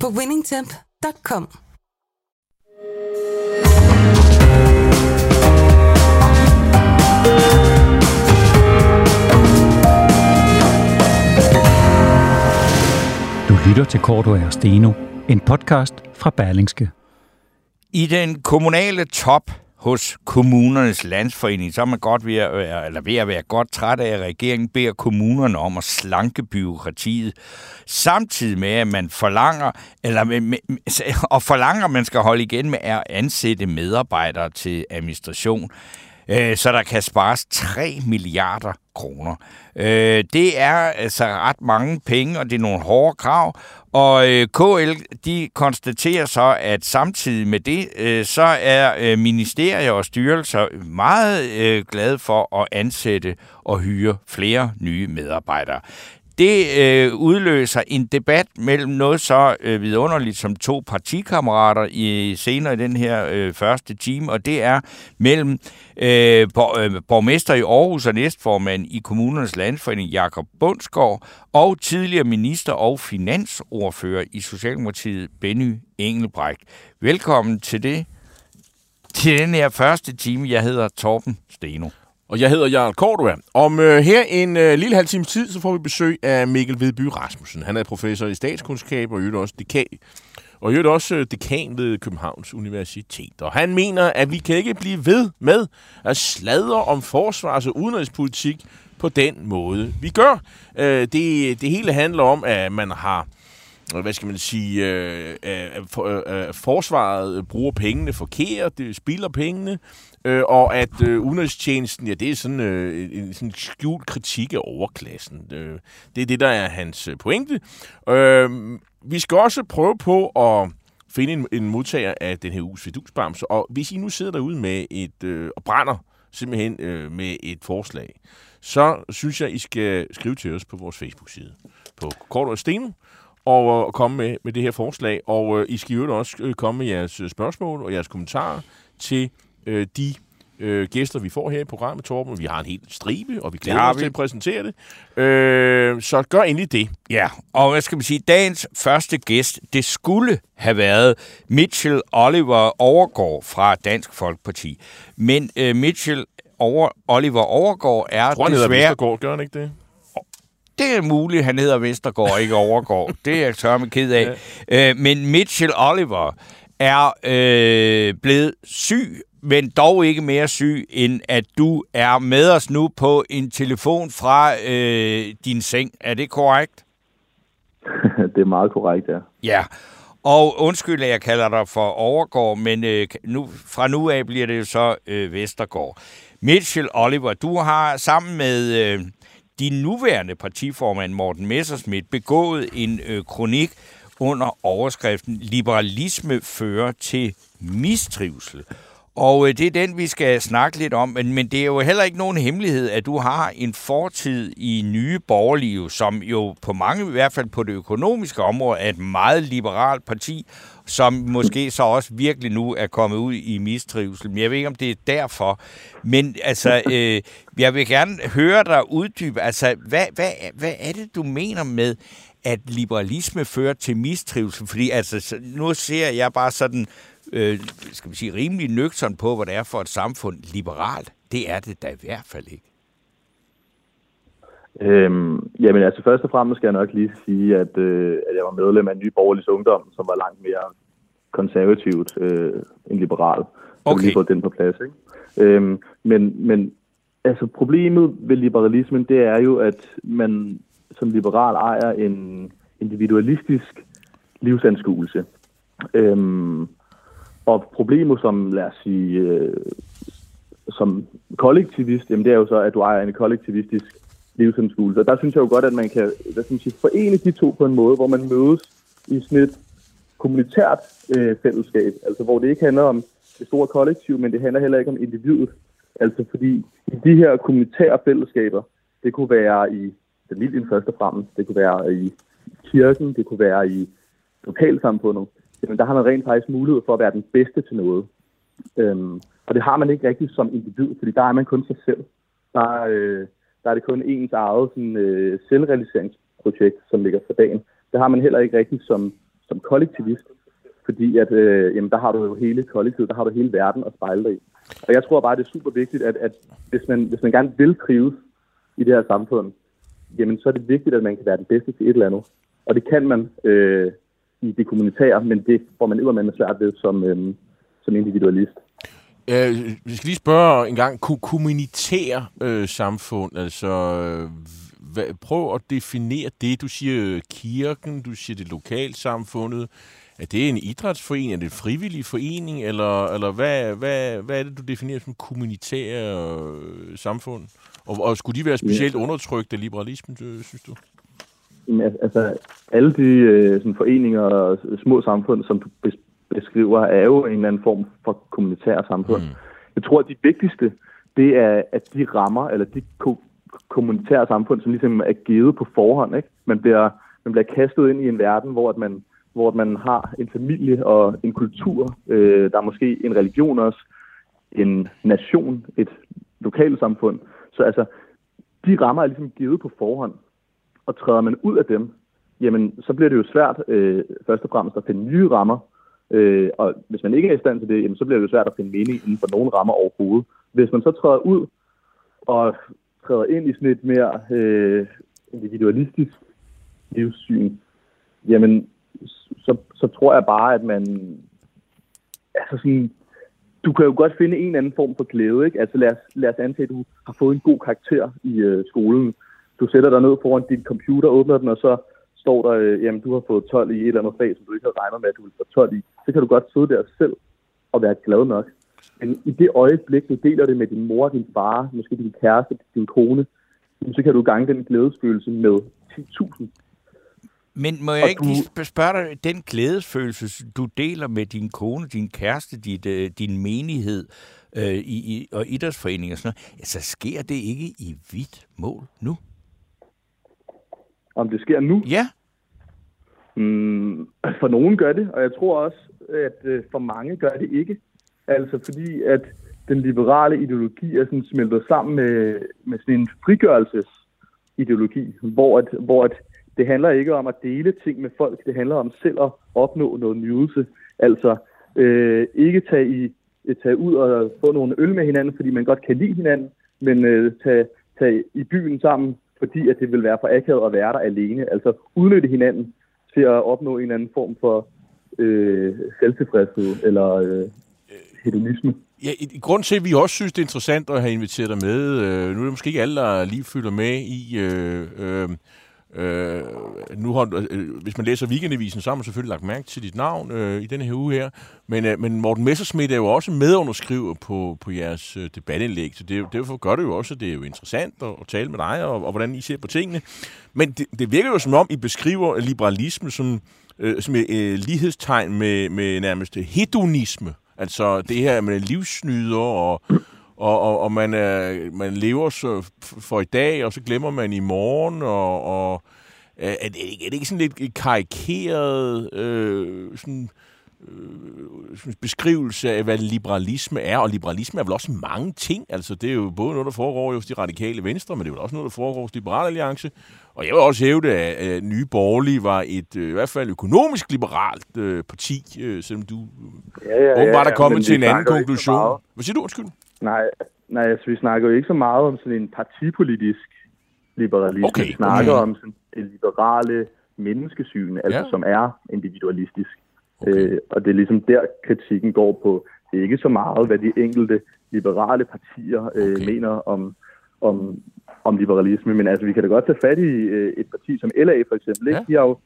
på winningtemp.com. Du lytter til Korto og Steno, en podcast fra Berlingske. I den kommunale top hos kommunernes landsforening, så er man godt ved at, være, eller ved at være godt træt af, at regeringen beder kommunerne om at slanke byråkratiet, samtidig med, at man forlanger, eller med, med, og forlanger, at man skal holde igen med at ansætte medarbejdere til administration, øh, så der kan spares 3 milliarder kroner. Øh, det er altså ret mange penge, og det er nogle hårde krav, og øh, KL, de konstaterer så, at samtidig med det, øh, så er øh, ministerier og styrelser meget øh, glade for at ansætte og hyre flere nye medarbejdere. Det øh, udløser en debat mellem noget så øh, vidunderligt som to partikammerater i senere i den her øh, første time, og det er mellem øh, bor, øh, borgmester i Aarhus og næstformand i kommunernes landsforening, Jakob Bundsgaard og tidligere minister og finansordfører i Socialdemokratiet Benny Engelbrecht. Velkommen til det til den her første time. Jeg hedder Torben Steno. Og jeg hedder Jarl Cordua. Om øh, her en øh, lille halv times tid, så får vi besøg af Mikkel Vedby Rasmussen. Han er professor i statskundskab og øvrigt også dekan, og øvrigt også øh, dekan ved Københavns Universitet. Og han mener, at vi kan ikke blive ved med at sladre om forsvars- og udenrigspolitik på den måde, vi gør. Øh, det, det hele handler om, at man har hvad skal man sige, øh, øh, for, øh, forsvaret bruger pengene forkert, det spilder pengene, øh, og at øh, udenrigstjenesten, ja, det er sådan øh, en sådan skjult kritik af overklassen. Øh, det er det, der er hans øh, pointe. Øh, vi skal også prøve på at finde en, en modtager af den her uges vidusbamse, og hvis I nu sidder derude med et, øh, og brænder simpelthen øh, med et forslag, så synes jeg, I skal skrive til os på vores Facebook-side på Kort og Steno, og, øh, komme med, med det her forslag. Og øh, I skal jo også øh, komme med jeres øh, spørgsmål og jeres kommentarer til øh, de øh, gæster, vi får her i programmet, Torben. Vi har en helt stribe, og vi glæder os vi. til at præsentere det. Øh, så gør endelig det. Ja, og hvad skal man sige, dagens første gæst, det skulle have været Mitchell Oliver Overgaard fra Dansk Folkeparti. Men øh, Mitchell over, Oliver Overgaard er Tror, han desværre... hedder Vestergaard, gør han ikke det? Det er muligt, han hedder Vestergaard, ikke Overgaard. det er jeg tørme ked af. Ja. Øh, men Mitchell Oliver er øh, blevet syg, men dog ikke mere syg, end at du er med os nu på en telefon fra øh, din seng. Er det korrekt? det er meget korrekt, ja. Ja. Og undskyld, at jeg kalder dig for Overgård, men øh, nu, fra nu af bliver det jo så øh, Vestergaard. Mitchell Oliver, du har sammen med øh, din nuværende partiformand Morten Messersmith begået en øh, kronik under overskriften Liberalisme fører til mistrivsel. Og øh, det er den, vi skal snakke lidt om. Men, men det er jo heller ikke nogen hemmelighed, at du har en fortid i nye borgerlige, som jo på mange, i hvert fald på det økonomiske område, er et meget liberalt parti, som måske så også virkelig nu er kommet ud i mistrivsel. Men jeg ved ikke, om det er derfor. Men altså, øh, jeg vil gerne høre dig uddybe, altså, hvad, hvad, hvad er det, du mener med, at liberalisme fører til mistrivsel? Fordi altså, nu ser jeg bare sådan øh, skal vi sige, rimelig nøgtern på, hvad det er for et samfund liberalt. Det er det da i hvert fald ikke. Øhm, jamen altså først og fremmest skal jeg nok lige sige, at, øh, at jeg var medlem af Nye Borgerlige Ungdom, som var langt mere konservativt øh, end liberal. Okay. lige fået den på plads. Ikke? Øhm, men, men altså problemet ved liberalismen, det er jo, at man som liberal ejer en individualistisk livsanskuelse. Øhm, og problemet som, lad os sige, øh, som kollektivist, jamen det er jo så, at du ejer en kollektivistisk livsanskuelse. Og der synes jeg jo godt, at man kan hvad skal man sige, forene de to på en måde, hvor man mødes i snit kommunitært øh, fællesskab, altså hvor det ikke handler om det store kollektiv, men det handler heller ikke om individet. Altså fordi i de her kommunitære fællesskaber, det kunne være i familien først og fremmest, det kunne være i kirken, det kunne være i lokalsamfundet, jamen der har man rent faktisk mulighed for at være den bedste til noget. Øhm, og det har man ikke rigtigt som individ, fordi der er man kun sig selv. Der, øh, der er det kun ens eget sådan, øh, selvrealiseringsprojekt, som ligger for dagen. Det har man heller ikke rigtigt som, som kollektivist, fordi at, øh, jamen, der har du jo hele kollektivet, der har du hele verden at spejle dig i. Og jeg tror bare, det er super vigtigt, at, at hvis, man, hvis man gerne vil trives i det her samfund, jamen så er det vigtigt, at man kan være den bedste til et eller andet. Og det kan man øh, i det kommunitære, men det får man med svært ved som, øh, som individualist. Øh, vi skal lige spørge en gang, kommunitær øh, samfund, altså øh, hvad, prøv at definere det. Du siger kirken, du siger det lokalsamfundet. Er det en idrætsforening, er det en frivillig forening, eller, eller hvad, hvad, hvad er det, du definerer som kommunitær øh, samfund? Og, og skulle de være specielt ja. undertrykt af liberalismen, synes du? Jamen, altså, alle de øh, sådan, foreninger og små samfund, som du beskriver, er jo en eller anden form for kommunitær samfund. Mm. Jeg tror, at de vigtigste, det er, at de rammer, eller de ko- kommunitære samfund, som ligesom er givet på forhånd. Ikke? Man, bliver, man bliver kastet ind i en verden, hvor at man, hvor at man har en familie og en kultur. Øh, der er måske en religion også, en nation, et lokalsamfund. Så altså, de rammer er ligesom givet på forhånd. Og træder man ud af dem, jamen, så bliver det jo svært øh, først og fremmest at finde nye rammer, Øh, og hvis man ikke er i stand til det, jamen, så bliver det svært at finde mening inden for nogle rammer overhovedet. Hvis man så træder ud og træder ind i sådan et mere øh, individualistisk livssyn, jamen, så, så tror jeg bare, at man... Altså sådan, du kan jo godt finde en eller anden form for glæde, ikke? Altså lad os, lad os antage, at du har fået en god karakter i øh, skolen. Du sætter dig ned foran din computer, åbner den, og så står der, øh, jamen du har fået 12 i et eller andet fag, som du ikke havde regnet med, at du ville få 12 i, så kan du godt sidde der selv og være glad nok. Men i det øjeblik, du deler det med din mor, din far, måske din kæreste, din kone, så kan du gange den glædesfølelse med 10.000. Men må jeg og ikke du... lige spørge dig, den glædesfølelse, du deler med din kone, din kæreste, dit, uh, din menighed uh, i, i, og idrætsforening og sådan noget, altså sker det ikke i vidt mål nu? Om det sker nu? Ja. Mm, for nogen gør det, og jeg tror også, at øh, for mange gør det ikke. Altså fordi, at den liberale ideologi er sådan smeltet sammen med, med sådan en frigørelsesideologi, hvor, at, hvor at det handler ikke om at dele ting med folk, det handler om selv at opnå noget nydelse. Altså øh, ikke tage, i, tage ud og få nogle øl med hinanden, fordi man godt kan lide hinanden, men øh, tage, tage i byen sammen, fordi at det vil være for akavet at være der alene. Altså udnytte hinanden til at opnå en eller anden form for øh, selvtilfredshed eller øh, hedonisme. Ja, i grund til, at vi også synes, det er interessant at have inviteret dig med, øh, nu er det måske ikke alle, der lige følger med i, øh, øh, Øh, nu har, øh, øh, hvis man læser Weekendavisen, så har man selvfølgelig lagt mærke til dit navn øh, i denne her uge her. Men, øh, men Morten Messersmith er jo også medunderskriver på, på jeres øh, debatindlæg, så det, derfor gør det jo også, at det er jo interessant at, at tale med dig, og, og hvordan I ser på tingene. Men det, det virker jo som om, I beskriver liberalisme som, øh, som et øh, lighedstegn med, med nærmest hedonisme. Altså det her med livsnyder og og, og, og man, er, man lever så for i dag, og så glemmer man i morgen, og, og er, det, er det ikke sådan lidt karikeret øh, sådan, øh, beskrivelse af, hvad liberalisme er? Og liberalisme er vel også mange ting. Altså, det er jo både noget, der foregår hos de radikale venstre, men det er jo også noget, der foregår hos Liberale Alliance. Og jeg vil også hævde, at Nye Borgerlige var et øh, i hvert fald økonomisk liberalt øh, parti, øh, selvom du ja, ja, åbenbart ja, er kommet til en anden konklusion. Hvad siger du? Undskyld. Nej, nej altså, vi snakker jo ikke så meget om sådan en partipolitisk liberalisme. Okay, vi snakker okay. om sådan det liberale menneskesyn, altså ja. som er individualistisk. Okay. Øh, og det er ligesom der, kritikken går på. Det er ikke så meget, hvad de enkelte liberale partier øh, okay. mener om, om, om liberalisme, men altså, vi kan da godt tage fat i øh, et parti som LA for eksempel. Ikke? Ja. De har jo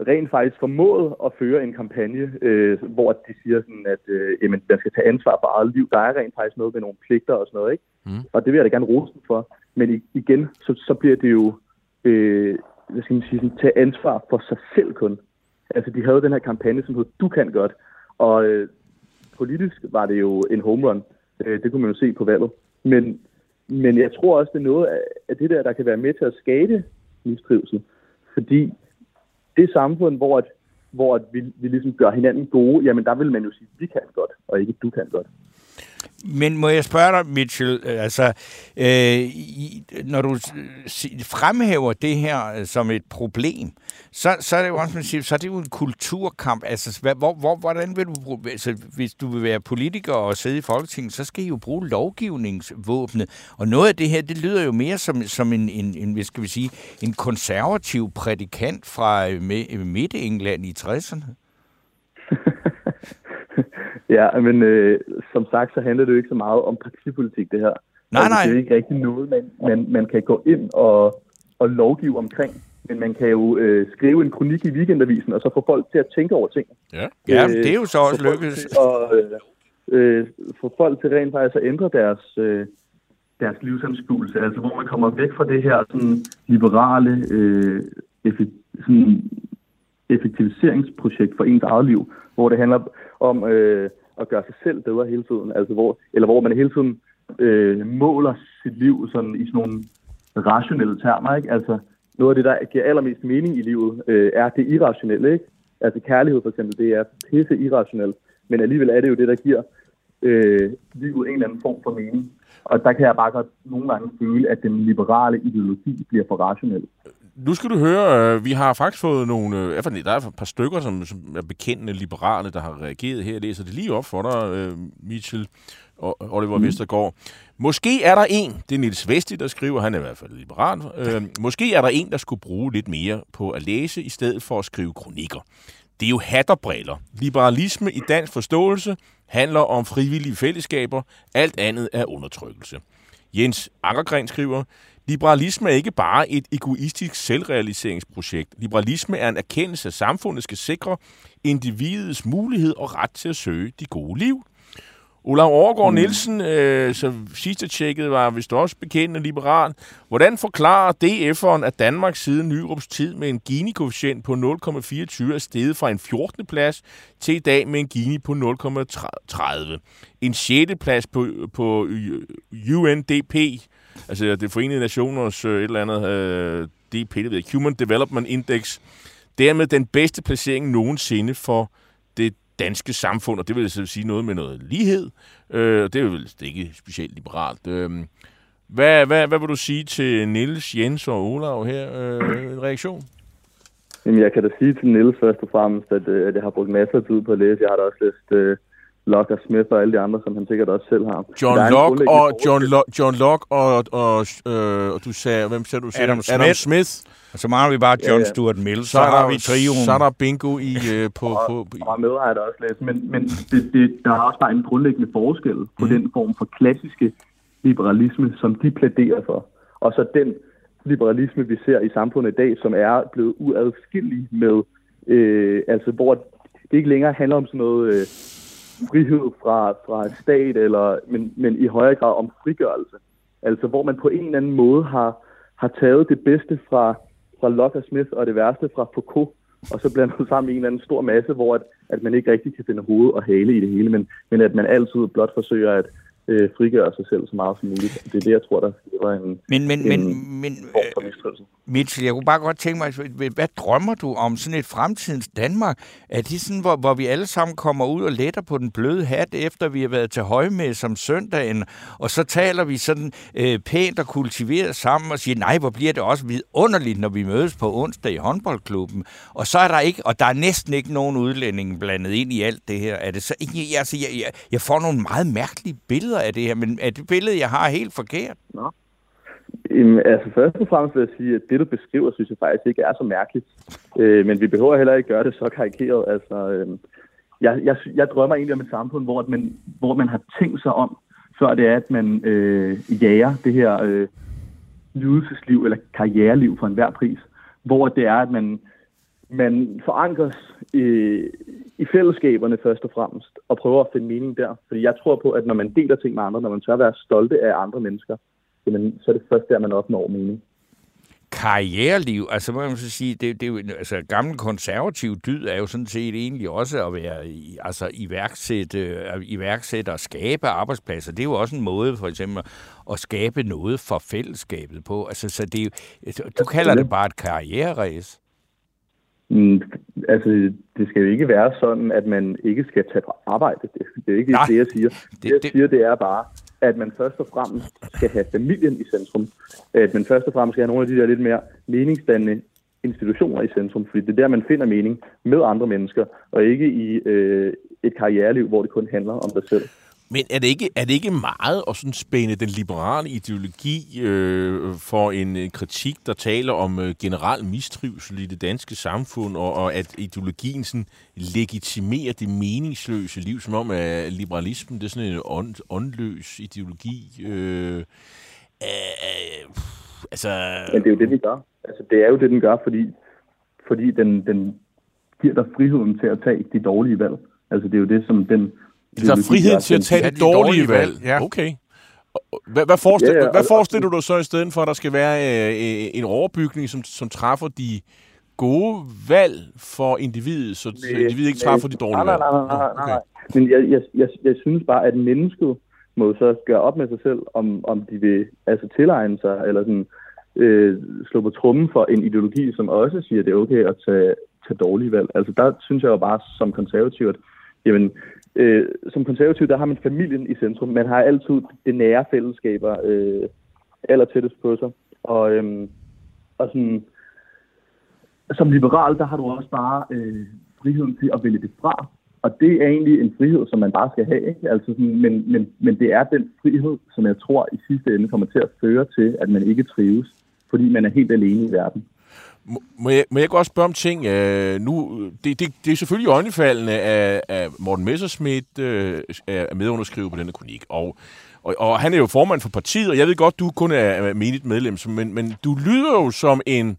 rent faktisk formået at føre en kampagne, øh, hvor de siger, sådan, at øh, jamen, man skal tage ansvar for eget liv. Der er rent faktisk noget med nogle pligter og sådan noget. Ikke? Mm. Og det vil jeg da gerne rose for. Men igen, så, så bliver det jo, øh, hvad skal man sige, sådan, tage ansvar for sig selv kun. Altså, de havde den her kampagne, som hed Du kan godt. Og øh, politisk var det jo en home run. Øh, det kunne man jo se på valget. Men, men jeg tror også, det er noget af det der, der kan være med til at skade mistrivsel. Fordi det samfund, hvor, at, hvor at vi, vi ligesom gør hinanden gode, jamen der vil man jo sige, vi kan godt, og ikke du kan godt. Men må jeg spørge dig, Mitchell, øh, altså, øh, når du fremhæver det her øh, som et problem, så, så er det jo også, man siger, så er det jo en kulturkamp. Altså, hvor, hvor, hvordan vil du, altså, hvis du vil være politiker og sidde i Folketinget, så skal I jo bruge lovgivningsvåbnet. Og noget af det her, det lyder jo mere som, som en, en, en, hvad skal vi sige, en konservativ prædikant fra øh, øh Midt-England i 60'erne. Ja, men øh, som sagt, så handler det jo ikke så meget om partipolitik, det her. Nej, altså, nej. Det er ikke rigtig noget, man, man, man kan gå ind og, og lovgive omkring. Men man kan jo øh, skrive en kronik i weekendavisen, og så få folk til at tænke over ting. Ja, ja øh, det er jo så også lykkedes. Og øh, øh, få folk til rent faktisk at ændre deres, øh, deres livsanskuelse. Altså, hvor man kommer væk fra det her sådan, liberale øh, effekt, sådan, effektiviseringsprojekt for ens eget liv, hvor det handler om øh, at gøre sig selv bedre hele tiden, altså hvor, eller hvor man hele tiden øh, måler sit liv sådan, i sådan nogle rationelle termer. Ikke? Altså, noget af det, der giver allermest mening i livet, øh, er det irrationelle. Ikke? Altså kærlighed for eksempel, det er pisse irrationelt, men alligevel er det jo det, der giver øh, livet en eller anden form for mening. Og der kan jeg bare godt nogle gange føle, at den liberale ideologi bliver for rationel. Nu skal du høre, øh, vi har faktisk fået nogle, øh, der er et par stykker, som, som er bekendte liberale, der har reageret her. Jeg læser det lige op for dig, øh, Mitchell og Oliver mm. Vestergaard. Måske er der en, det er Nils Vesti, der skriver, han er i hvert fald liberal, øh, måske er der en, der skulle bruge lidt mere på at læse, i stedet for at skrive kronikker. Det er jo hatterbriller. Liberalisme i dansk forståelse handler om frivillige fællesskaber. Alt andet er undertrykkelse. Jens Ankergren skriver, Liberalisme er ikke bare et egoistisk selvrealiseringsprojekt. Liberalisme er en erkendelse, at samfundet skal sikre individets mulighed og ret til at søge de gode liv. Olav Overgaard mm. Nielsen, øh, som sidste tjekket var vist også bekendt liberal. Hvordan forklarer DF'eren, at Danmark siden Nyrups tid med en Gini-koefficient på 0,24 er steget fra en 14. plads til i dag med en Gini på 0,30? En 6. plads på, på UNDP, altså det forenede nationers øh, et eller andet øh, det det ved Human Development Index, dermed den bedste placering nogensinde for det danske samfund, og det vil altså sige noget med noget lighed. Øh, det er jo ikke specielt liberalt. Øh, hvad, hvad, hvad vil du sige til Nils, Jens og Olav her? Øh, en reaktion? Jamen, jeg kan da sige til Nils først og fremmest, at, øh, at jeg har brugt masser af tid på at læse. Jeg har da også læst øh, Locke og Smith og alle de andre, som han sikkert også selv har. John Locke og John, Lo- John Locke og, og, øh, du sagde, hvem sagde du? Sagde? Adam, Smith. Adam Smith. Og så mangler vi bare John ja, ja. Stuart Mill. Så, så har vi trioen. Så er der bingo i, øh, på... Og, på, på, og med har jeg også læst. Men, men det, det, der er også bare en grundlæggende forskel på mm. den form for klassiske liberalisme, som de plæderer for. Og så den liberalisme, vi ser i samfundet i dag, som er blevet uadskillelig med, øh, altså hvor det ikke længere handler om sådan noget øh, frihed fra, fra et stat, eller, men, men i højere grad om frigørelse. Altså hvor man på en eller anden måde har, har taget det bedste fra, fra Locke og Smith og det værste fra Foucault, og så blandet sammen i en eller anden stor masse, hvor at, at man ikke rigtig kan finde hoved og hale i det hele, men, men at man altid blot forsøger at, øh, frigøre sig selv så meget som muligt. Det er det, jeg tror, der skriver en, men, men, en men, men, form for mistrivsel. Mitchell, jeg kunne bare godt tænke mig, hvad drømmer du om sådan et fremtidens Danmark? Er det sådan, hvor, hvor vi alle sammen kommer ud og letter på den bløde hat, efter vi har været til højmæd som søndagen, og så taler vi sådan øh, pænt og kultiveret sammen og siger, nej, hvor bliver det også vidunderligt, når vi mødes på onsdag i håndboldklubben. Og så er der ikke, og der er næsten ikke nogen udlænding blandet ind i alt det her. Er det så, jeg, altså, jeg, jeg, jeg får nogle meget mærkelige billeder billeder af det her, men er det billede, jeg har, helt forkert? Nå. Jamen, altså først og fremmest vil jeg sige, at det, du beskriver, synes jeg faktisk ikke er så mærkeligt. Øh, men vi behøver heller ikke gøre det så karikeret. Altså, øh, jeg, jeg, jeg drømmer egentlig om et samfund, hvor man, hvor man har tænkt sig om, før det er, at man øh, jager det her øh, nydelsesliv eller karriereliv for enhver pris. Hvor det er, at man, man forankres i, i fællesskaberne først og fremmest, og prøver at finde mening der. Fordi jeg tror på, at når man deler ting med andre, når man tør være stolte af andre mennesker, jamen, så er det først der, man opnår mening. karriereliv. Altså, må man så sige, det, det er altså, gammel konservativ dyd er jo sådan set egentlig også at være i, altså, iværksætte, iværksætte og skabe arbejdspladser. Det er jo også en måde, for eksempel, at skabe noget for fællesskabet på. Altså, så det du kalder det bare et karriereræs. Mm, altså, det skal jo ikke være sådan, at man ikke skal tage på arbejde. Det, det er ikke Nej, det, jeg siger. Det, det, jeg siger, det er bare, at man først og fremmest skal have familien i centrum. At man først og fremmest skal have nogle af de der lidt mere meningsdannende institutioner i centrum, fordi det er der, man finder mening med andre mennesker, og ikke i øh, et karriereliv, hvor det kun handler om dig selv. Men er det ikke, er det ikke meget at sådan spænde den liberale ideologi øh, for en, kritik, der taler om øh, generel mistrivsel i det danske samfund, og, og at ideologien sådan legitimerer det meningsløse liv, som om at liberalismen det er sådan en ånd, åndløs ideologi? Øh, øh, altså... Men det er jo det, den gør. Altså, det er jo det, den gør, fordi, fordi den, den giver dig friheden til at tage de dårlige valg. Altså, det er jo det, som den det er frihed til at tage de dårlige valg. Ja. Okay. Hvad, hvad, forestiller, ja, ja, hvad forestiller du så i stedet for, at der skal være øh, en overbygning, som, som træffer de gode valg for individet, så nej, individet ikke træffer de dårlige valg? Nej, nej, nej. nej, nej. Okay. Men jeg, jeg, jeg, jeg synes bare, at mennesket må så gøre op med sig selv, om, om de vil altså tilegne sig, eller sådan, øh, slå på trummen for en ideologi, som også siger, at det er okay at tage, tage dårlige valg. Altså der synes jeg jo bare som konservativ, at jamen, øh, som konservativ, der har man familien i centrum. Man har altid det nære fællesskaber øh, aller tættest på sig. Og, øh, og sådan, som liberal, der har du også bare øh, friheden til at vælge det fra. Og det er egentlig en frihed, som man bare skal have. Ikke? Altså sådan, men, men, men det er den frihed, som jeg tror i sidste ende kommer til at føre til, at man ikke trives, fordi man er helt alene i verden. Må jeg, må jeg godt spørge om ting? Uh, nu, det, det, det er selvfølgelig øjnefaldende, at, at Morten Messerschmidt uh, er medunderskriver på denne kronik, og, og, og han er jo formand for partiet, og jeg ved godt, du kun er menigt medlem, men, men du lyder jo som en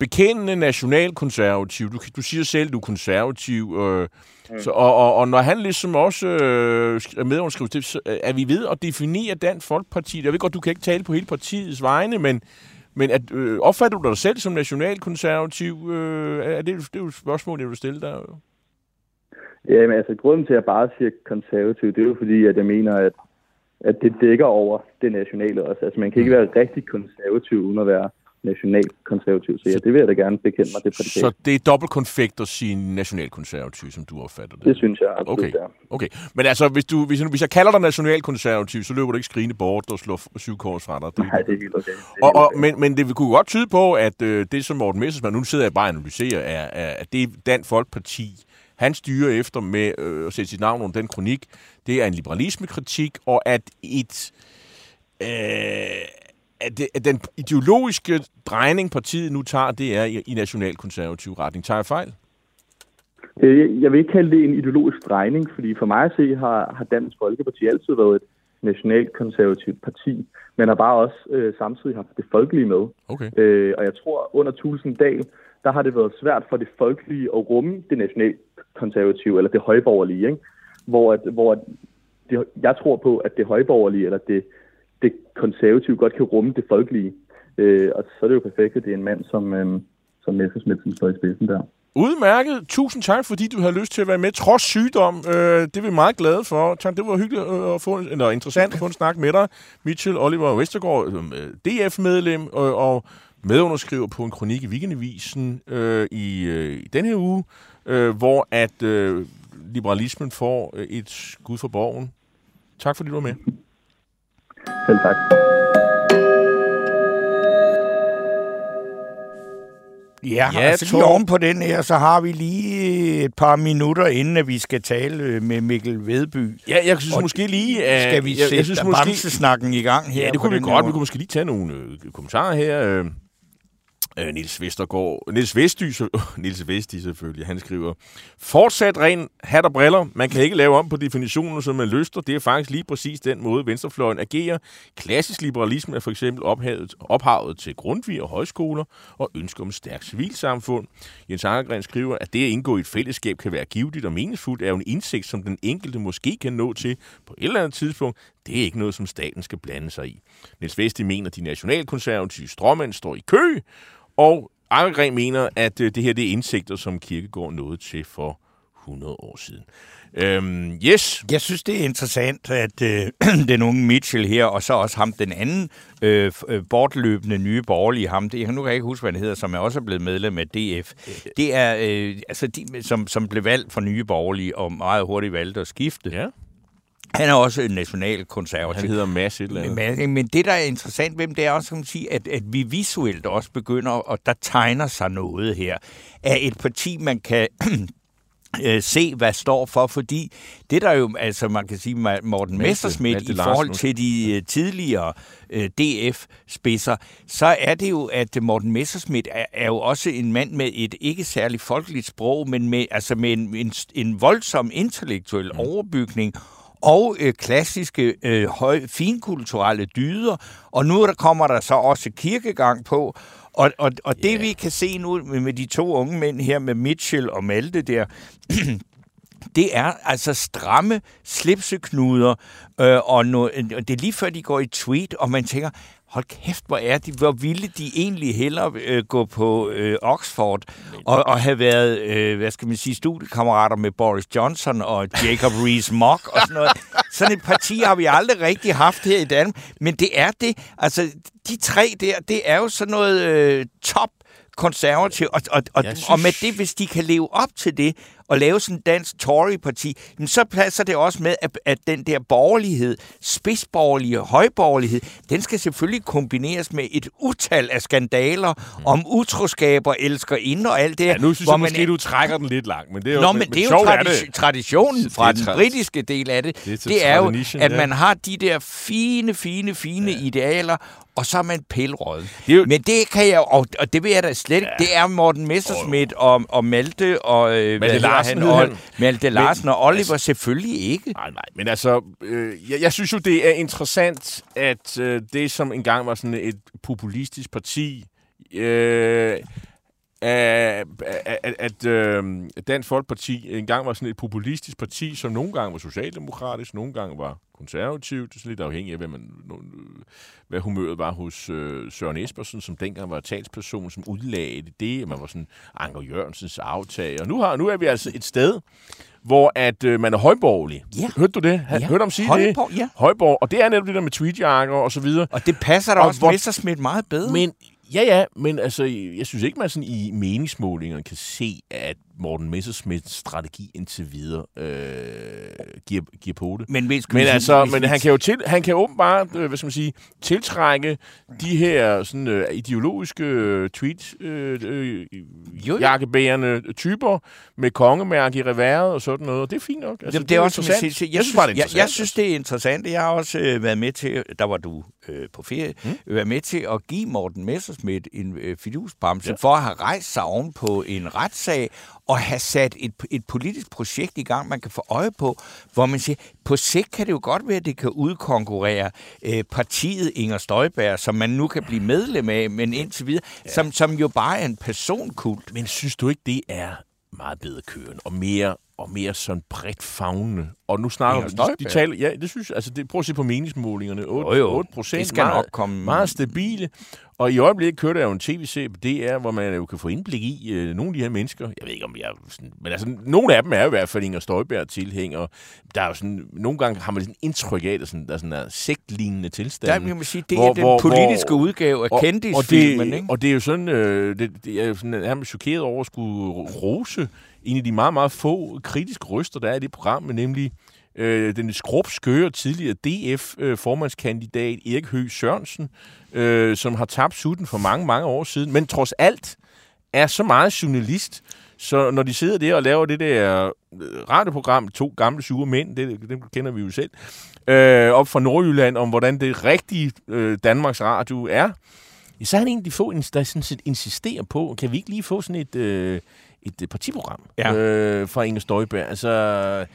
bekendende nationalkonservativ. Du, du siger selv, du er konservativ, øh, mm. så, og, og, og når han ligesom også øh, er medunderskriver, så er vi ved at definere Dansk Folkeparti. Jeg ved godt, du kan ikke tale på hele partiets vegne, men men at, øh, opfatter du dig selv som nationalkonservativ? Øh, er det, det er jo et spørgsmål, jeg vil stille dig. Ja, men altså, grunden til, at jeg bare siger konservativ, det er jo fordi, at jeg mener, at, at det dækker over det nationale også. Altså, man kan ikke mm. være rigtig konservativ, uden at være nationalkonservativ. Så ja, det vil jeg da gerne bekende mig, det prædikat. Så det er dobbeltkonfekt at sige nationalkonservativ, som du opfatter det? Det synes jeg absolut, okay. Ja. okay. Men altså, hvis, du, hvis, hvis jeg kalder dig nationalkonservativ, så løber du ikke skrigende bort og slår syv kors fra dig. Nej, det er helt okay. Er og, og, men, men det kunne godt tyde på, at øh, det, som Morten Messersmann, nu sidder jeg bare og analyserer, er, er, at det Dansk Folkeparti, han styrer efter med øh, at sætte sit navn under den kronik, det er en liberalismekritik, og at et... Øh, at, det, at den ideologiske drejning, partiet nu tager, det er i, i nationalkonservativ retning. Tager jeg fejl? Øh, jeg vil ikke kalde det en ideologisk drejning, fordi for mig at se har, har Dansk Folkeparti altid været et nationalkonservativt parti, men har bare også øh, samtidig haft det folkelige med. Okay. Øh, og jeg tror, under Tulsendal, der har det været svært for det folkelige at rumme det nationalkonservative, eller det højborgerlige, ikke? hvor, at, hvor at det, jeg tror på, at det højborgerlige, eller det det konservative godt kan rumme det folkelige. Øh, og så er det jo perfekt, at det er en mand som, øh, som Messerschmidt, som står i spidsen der. Udmærket. Tusind tak, fordi du har lyst til at være med, trods sygdom. Øh, det er vi meget glade for. Tak, det var hyggeligt øh, at få, eller interessant at få en snak med dig. Mitchell Oliver Vestergaard, øh, DF-medlem og, øh, og medunderskriver på en kronik i Weekendavisen øh, i, øh, i den her uge, øh, hvor at øh, liberalismen får et skud for borgen. Tak, fordi du var med. Selv tak. Ja, ja altså lige oven på den her, så har vi lige et par minutter, inden at vi skal tale med Mikkel Vedby. Ja, jeg synes og måske lige... At, skal vi sætte jeg, jeg synes måske, snakken i gang her? Ja, det kunne vi godt. Vi kunne måske lige tage nogle øh, kommentarer her. Øh, øh, Nils Vestergaard, Nils Vestdy, Nils Vestby selvfølgelig, han skriver, fortsat ren hat og briller, man kan ikke lave om på definitionen, som man lyster, det er faktisk lige præcis den måde, venstrefløjen agerer. Klassisk liberalisme er for eksempel ophavet, ophavet til Grundtvig og højskoler og ønsker om et stærkt civilsamfund. Jens Angergren skriver, at det at indgå i et fællesskab kan være givetigt og meningsfuldt, er jo en indsigt, som den enkelte måske kan nå til på et eller andet tidspunkt. Det er ikke noget, som staten skal blande sig i. Niels Vesti mener, at de nationalkonservative stråmænd står i kø, og Ankergren mener, at øh, det her det er indsigter, som Kirkegaard nåede til for 100 år siden. Øhm, yes. Jeg synes, det er interessant, at øh, den unge Mitchell her, og så også ham, den anden øh, øh, bortløbende nye borgerlige, ham, det, nu kan jeg ikke huske, hvad det hedder, som er også blevet medlem af DF. Det er, øh, altså, de, som, som blev valgt for nye borgerlige, og meget hurtigt valgte at skifte. Ja. Han er også en nationalkonservativ. Han hedder Mads et eller andet. Men, men det, der er interessant ved dem, det er også, kan man sige, at, at vi visuelt også begynder, og der tegner sig noget her, af et parti, man kan øh, se, hvad står for, fordi det der jo, altså man kan sige, Morten Messerschmidt i forhold Larsen. til de øh, tidligere øh, DF-spidser, så er det jo, at Morten Messerschmidt er, er jo også en mand med et ikke særligt folkeligt sprog, men med, altså med en, en, en voldsom intellektuel Mm. overbygning, og øh, klassiske, øh, høj, finkulturelle dyder. Og nu der kommer der så også kirkegang på. Og, og, og det Ja. vi kan se nu med, de to unge mænd her, med Mitchell og Malte der, det er altså stramme slipseknuder, øh, og, no, og det er lige før de går i tweet, og man tænker, hold kæft, hvor er de, hvor ville de egentlig hellere øh, gå på øh, Oxford og, og have været, øh, hvad skal man sige, studiekammerater med Boris Johnson og Jacob Rees-Mogg og sådan noget. Sådan et parti har vi aldrig rigtig haft her i Danmark, men det er det, altså de tre der, det er jo sådan noget øh, top konservativ, og, og, og, synes- og med det, hvis de kan leve op til det, og lave sådan en dansk Tory-parti, så passer det også med, at, at den der borgerlighed, spidsborgerlige, højborgerlighed, den skal selvfølgelig kombineres med et utal af skandaler mm. om utroskaber, elsker ind og alt det. Ja, nu synes hvor jeg man- måske, du trækker den lidt langt, men det er jo, Nå, men, det er jo tradi- traditionen fra Det er den britiske del af det. Det Det er er, det er jo, at ja. man har de der fine, fine, fine ja. idealer, og så er man pillerød. Det er jo- Men det kan jeg og, og det vil jeg da slet ikke. Det er Morten Messerschmidt og, og Malte og øh, hvad hedder Larsen og. Malte Larsen og Oliver altså- selvfølgelig ikke. Nej, nej, men altså, øh, jeg, jeg synes jo, det er interessant, at øh, det, som engang var sådan et populistisk parti, øh, at, at, at øh, Dansk Folkeparti engang var sådan et populistisk parti, som nogle gange var socialdemokratisk, nogle gange var konservativt. Det er sådan lidt afhængigt af, hvad, man, hvad humøret var hos øh, Søren Espersen, som dengang var talsperson, som udlagde det. Man var sådan Anker Jørgensens aftager. Og nu, har, nu er vi altså et sted, hvor at øh, man er højborgerlig. Ja. Hørte du det? Ha, Ja. Hørte om sige Højborg, det? ja. Højborg. Og det er netop det der med tweetjakker og så videre. Og det passer da Og også hvor- Messerschmidt meget bedre. Men ja, ja, men altså, jeg synes ikke, man sådan i meningsmålingerne kan se, at Morten Messersmiths strategi indtil videre øh, giver, giver på det. men, hvis, Men altså, hvis men han kan jo til, han kan åbenbart, øh, hvad skal man sige, tiltrække de her sådan øh, ideologiske øh, tweet øh, øh, jo. jakkebærende typer med kongemærke i reværet og sådan noget. Og det er fint nok. Altså, Jamen, det er også, som jeg, interessant. siger, jeg, synes det er jeg, interessant. jeg synes, det er interessant. Jeg har også øh, været med til, der var du øh, på ferie, mm. været med til at give Morten Messersmith en øh, fidusbamse ja. for at have rejst sig oven på en retssag og have sat et, et politisk projekt i gang, man kan få øje på, hvor man siger, på sigt kan det jo godt være, at det kan udkonkurrere øh, partiet Inger Støjberg, som man nu kan blive medlem af, men indtil videre, ja. som, som jo bare er en personkult. Men synes du ikke, det er meget bedre kørende og mere og mere sådan bredt fagnende. Og nu snakker vi, de, de taler, ja, det synes jeg, altså det, prøv at se på meningsmålingerne, 8, Jo, jo. 8 procent, Det skal meget, nok komme- meget stabile. Og i øjeblikket kører der jo en tv-serie på DR, hvor man jo kan få indblik i øh, nogle af de her mennesker. Jeg ved ikke, om jeg sådan, men altså, nogle af dem er jo i hvert fald Inger Støjberg tilhænger. Der er jo sådan, nogle gange har man sådan indtryk af, at der, sådan, der er sådan en sektlignende tilstand. Der man sige, det Hvor- er den hvor- politiske hvor- udgave af og, kendisfilmen, det, ikke? og det er jo sådan, øh, det, det er jo sådan, jeg er chokeret over at skulle rose en af de meget, meget få kritiske røster, der er i det program, nemlig øh, den skrubskøre tidligere DF-formandskandidat øh, Erik Høgh Sørensen, øh, som har tabt sutten for mange, mange år siden, men trods alt er så meget journalist, så når de sidder der og laver det der øh, radioprogram, to gamle sure mænd, det, dem kender vi jo selv, øh, op fra Nordjylland, om hvordan det rigtige øh, Danmarks Radio er, så er han egentlig få, der sådan set insisterer på, kan vi ikke lige få sådan et, øh, et partiprogram Ja. øh, fra Inger Støjberg? Altså,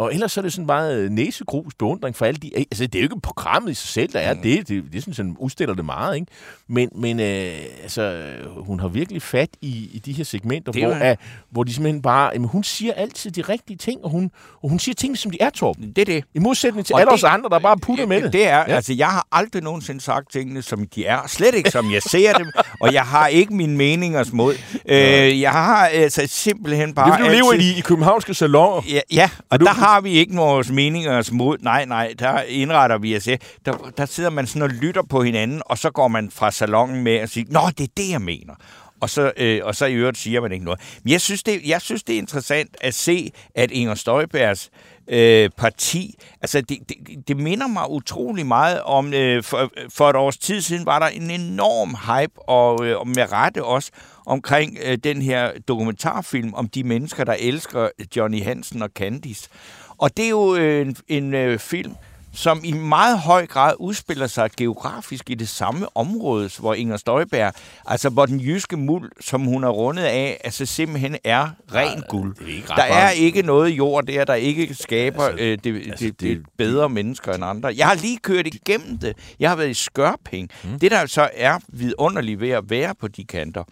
Og ellers så er det sådan meget næsegrus beundring for alle de... Altså, det er jo ikke programmet i sig selv, der er mm. det. Det, det er sådan, at udstiller det meget, ikke? Men, men øh, altså, hun har virkelig fat i, i de her segmenter, hvor, er, hvor de simpelthen bare... Jamen, hun siger altid de rigtige ting, og hun, og hun siger ting, som de er, Torben. Det er det. I modsætning til og alle det, os andre, der bare putter med det. Det er, ja. altså, jeg har aldrig nogensinde sagt tingene, som de er. Slet ikke, som jeg ser dem. og jeg har ikke mine meningers mod. Øh, jeg har altså simpelthen bare... Det er, du lever i, i københavnske salonger. Ja, ja og du... der har vi ikke vores meningers mod. Nej, nej, der indretter vi os. Der, der sidder man sådan og lytter på hinanden, og så går man fra salongen med og siger, Nå, det er det, jeg mener og så, øh, og så i øvrigt siger man ikke noget. Men jeg synes, det, jeg synes, det er interessant at se, at Inger Støjbergs øh, parti, altså det, det, det minder mig utrolig meget om, øh, for, for et års tid siden var der en enorm hype, og, øh, og med rette også, omkring øh, den her dokumentarfilm om de mennesker, der elsker Johnny Hansen og Candice. Og det er jo øh, en, en øh, film, som i meget høj grad udspiller sig geografisk i det samme område, hvor Inger Støjberg, altså hvor den jyske muld, som hun er rundet af, altså simpelthen er ren guld. Ja, er der er ikke noget jord der, der ikke skaber altså, øh, det, altså, det, det, det bedre mennesker end andre. Jeg har lige kørt igennem det. Jeg har været i Skørping. Mm. Det, der så er vidunderligt ved at være på de kanter,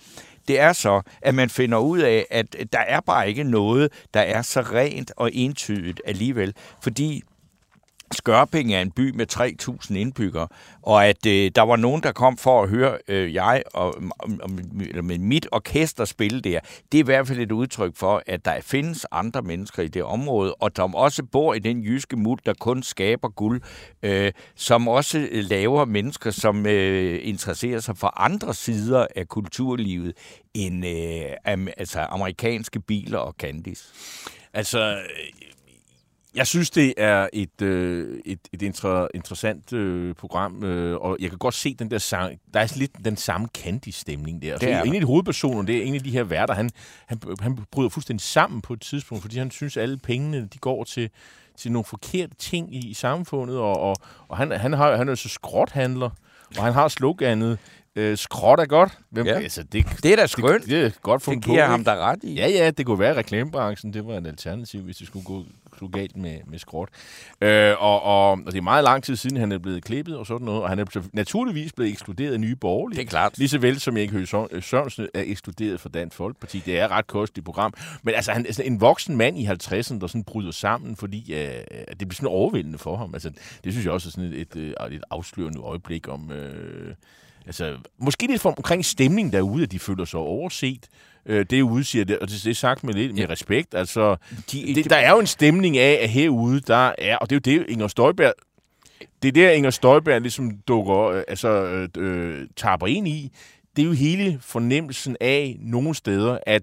det er så, at man finder ud af, at der er bare ikke noget, der er så rent og entydigt alligevel. Fordi Skørping er en by med 3.000 indbyggere, og at øh, der var nogen, der kom for at høre øh, jeg og, og, og med mit orkester spille der, det er i hvert fald et udtryk for, at der findes andre mennesker i det område, og som også bor i den jyske muld, der kun skaber guld, øh, som også øh, laver mennesker, som øh, interesserer sig for andre sider af kulturlivet end øh, am, altså amerikanske biler og candies. Altså, jeg synes, det er et, øh, et, et inter, interessant øh, program, øh, og jeg kan godt se den der sang. Der er lidt den samme Candy-stemning der. Det er en af de hovedpersoner, det er en af de her værter, han, han, han bryder fuldstændig sammen på et tidspunkt, fordi han synes, alle pengene de går til, til nogle forkerte ting i, i samfundet, og, og, og han, han, har, han er så skråthandler, og han har sloganet, Øh, skråt er godt. Hvem, ja. altså, det, det er da skønt. Det, det er godt fundet Det giver på, ham der ret i. Ja, ja, det kunne være, at reklamebranchen det var et alternativ, hvis det skulle gå, gå galt med, med skråt. Øh, og, og, og det er meget lang tid siden, han er blevet klippet og sådan noget, og han er naturligvis blevet ekskluderet af nye borgerlige. Det er klart. Lige så vel som Erik Høgh Sørensen er ekskluderet fra Dansk Folkeparti. Det er et ret kosteligt program. Men altså, han er sådan en voksen mand i 50'erne, der sådan bryder sammen, fordi øh, det bliver sådan overvældende for ham. Altså, det synes jeg også er sådan et, et, et, et afslørende øjeblik om... Øh, altså, måske lidt for omkring stemningen derude, at de føler sig overset. Øh, det ude siger det, og det, det er sagt med lidt med respekt. Altså, de, det, der er jo en stemning af, at herude, der er, og det er jo det, Inger Støjberg det er der, Inger Støjberg ligesom dukker, øh, altså, øh, øh, taber ind i. Det er jo hele fornemmelsen af nogle steder, at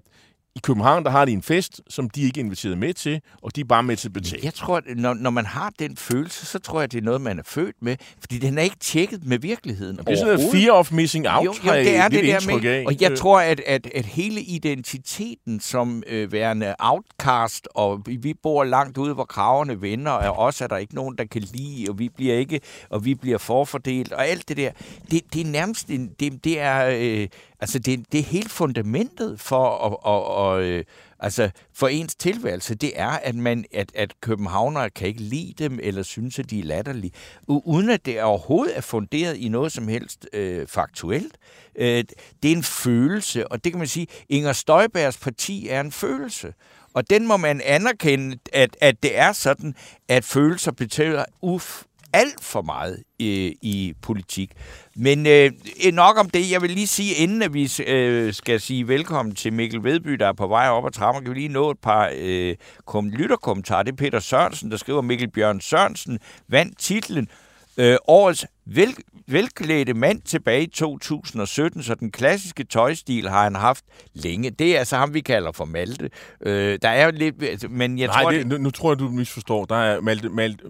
i København, der har de en fest, som de ikke er inviteret med til, og de er bare med til at betale. Jeg tror, at når, når man har den følelse, så tror jeg, det er noget, man er født med, fordi den er ikke tjekket med virkeligheden Det er sådan noget fear of missing out, jo, jo, det er det der med. Af. Og jeg tror, at, at, at hele identiteten som øh, værende outcast, og vi, vi bor langt ude, hvor kraverne vender, og også er der ikke nogen, der kan lide, og vi bliver ikke, og vi bliver forfordelt, og alt det der, det, det er nærmest, en, det, det er, øh, Altså, det, det er helt fundamentet for, at, at, at, øh, altså, for ens tilværelse. Det er, at, man, at, at københavnere kan ikke lide dem, eller synes, at de er latterlige, uden at det overhovedet er funderet i noget som helst øh, faktuelt. Øh, det er en følelse, og det kan man sige, Inger Støjbergs parti er en følelse. Og den må man anerkende, at, at det er sådan, at følelser betyder uf, alt for meget i, i politik. Men øh, nok om det. Jeg vil lige sige, inden at vi øh, skal sige velkommen til Mikkel Vedby, der er på vej op ad trappen, kan vi lige nå et par øh, kom, lytterkommentarer. Det er Peter Sørensen, der skriver, Mikkel Bjørn Sørensen vandt titlen øh, Årets vel, velklædte mand tilbage i 2017, så den klassiske tøjstil har han haft længe. Det er altså ham, vi kalder for Malte. Øh, der er jo lidt... Men jeg Nej, tror, det, nu, nu tror jeg, du misforstår. Der er Malte... Malte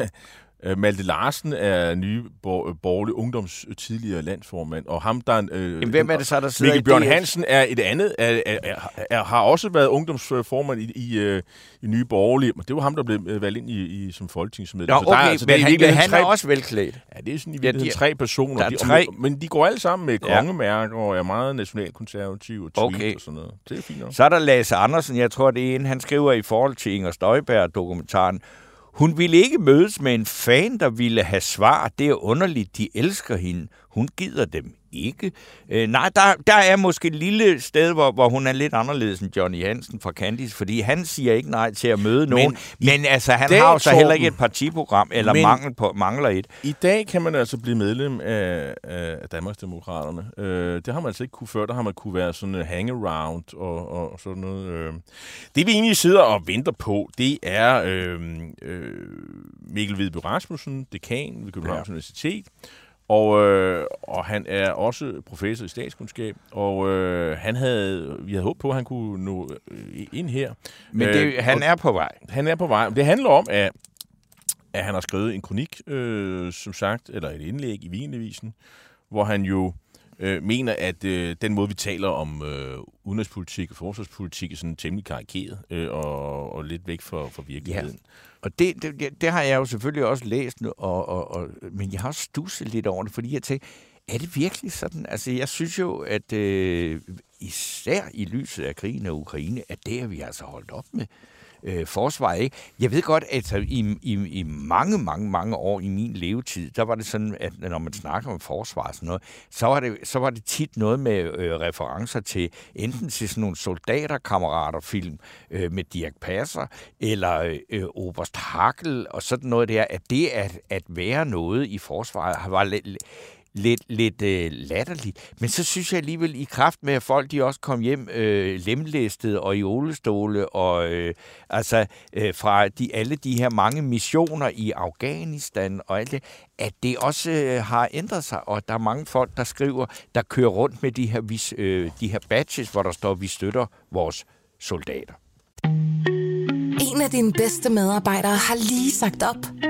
Øh, Malte Larsen er nye bor, borgerlig ungdoms tidligere landsformand, og ham der... Øh, Jamen, hvem er det så, der sidder Mikkel Bjørn? Hansen er et andet, er, er, er, er, har også været ungdomsformand i, i, øh, i Nye Borgerlige, men det var ham, der blev øh, valgt ind i, i som folketingsmedlem. Nå, Så der okay, er, altså, men det er han, han er også velklædt. Ja, det er sådan i Ja, virkeligheden de- tre personer. der er de, tre. Men de går alle sammen med Ja. kongemærker og er meget nationalkonservative og Okay. og sådan noget. Det er fint nok. Så er der Lasse Andersen, jeg tror, det er en, han skriver i forhold til Inger Støjberg-dokumentaren. Hun ville ikke mødes med en fan, der ville have svar. Det er underligt, de elsker hende. Hun gider dem ikke. Øh, nej, der, der er måske et lille sted, hvor, hvor hun er lidt anderledes end Johnny Hansen fra Candice, fordi han siger ikke nej til at møde nogen. Men, altså, han dag, har jo så heller ikke et partiprogram, eller men- mangel på, mangler et. I dag kan man altså blive medlem af, af Danmarksdemokraterne. Øh, det har man altså ikke kunne før. Der har man kunne være sådan en hangaround og, og sådan noget. Øh. Det vi egentlig sidder og venter på, det er øh, øh, Mikkel Hvidby Rasmussen, dekan ved Københavns ja. Universitet. Og, øh, og han er også professor i statskundskab, og øh, han havde, vi havde håbet på, at han kunne nå øh, ind her. Men Øh, det, han og- er på vej. Han er på vej. Det handler om, at, at han har skrevet en kronik, øh, som sagt, eller et indlæg i Weekendavisen, hvor han jo øh, mener, at øh, den måde, vi taler om øh, udenrigspolitik og forsvarspolitik, er sådan temmelig karikeret øh, og, og lidt væk fra, fra virkeligheden. Og det, det, det- har jeg jo selvfølgelig også læst, nu, og, og, og, men jeg har også stusset lidt over det, fordi jeg tænkte, er det virkelig sådan? Altså, jeg synes jo, at øh, især i lyset af krigen af Ukraine, at det har vi altså holdt op med øh, forsvar, ikke? Jeg ved godt, at i, i, i mange, mange, mange år i min levetid, der var det sådan, at når man snakker om forsvar og sådan noget, så var det, så var det tit noget med øh, referencer til enten til sådan nogle soldaterkammeraterfilm øh, med Dirk Passer, eller øh, Oberst Hackel, og sådan noget der, at det at, at være noget i forsvaret var lidt, lidt, lidt øh, latterligt. Men så synes jeg alligevel i kraft med, at folk de også kom hjem øh, lemlæstet og i olestole, og øh, altså øh, fra de, alle de her mange missioner i Afghanistan og alt det, at det også øh, har ændret sig, og der er mange folk, der skriver, der kører rundt med de her, vis, øh, de her badges, hvor der står, vi støtter vores soldater. En af dine bedste medarbejdere har lige sagt op.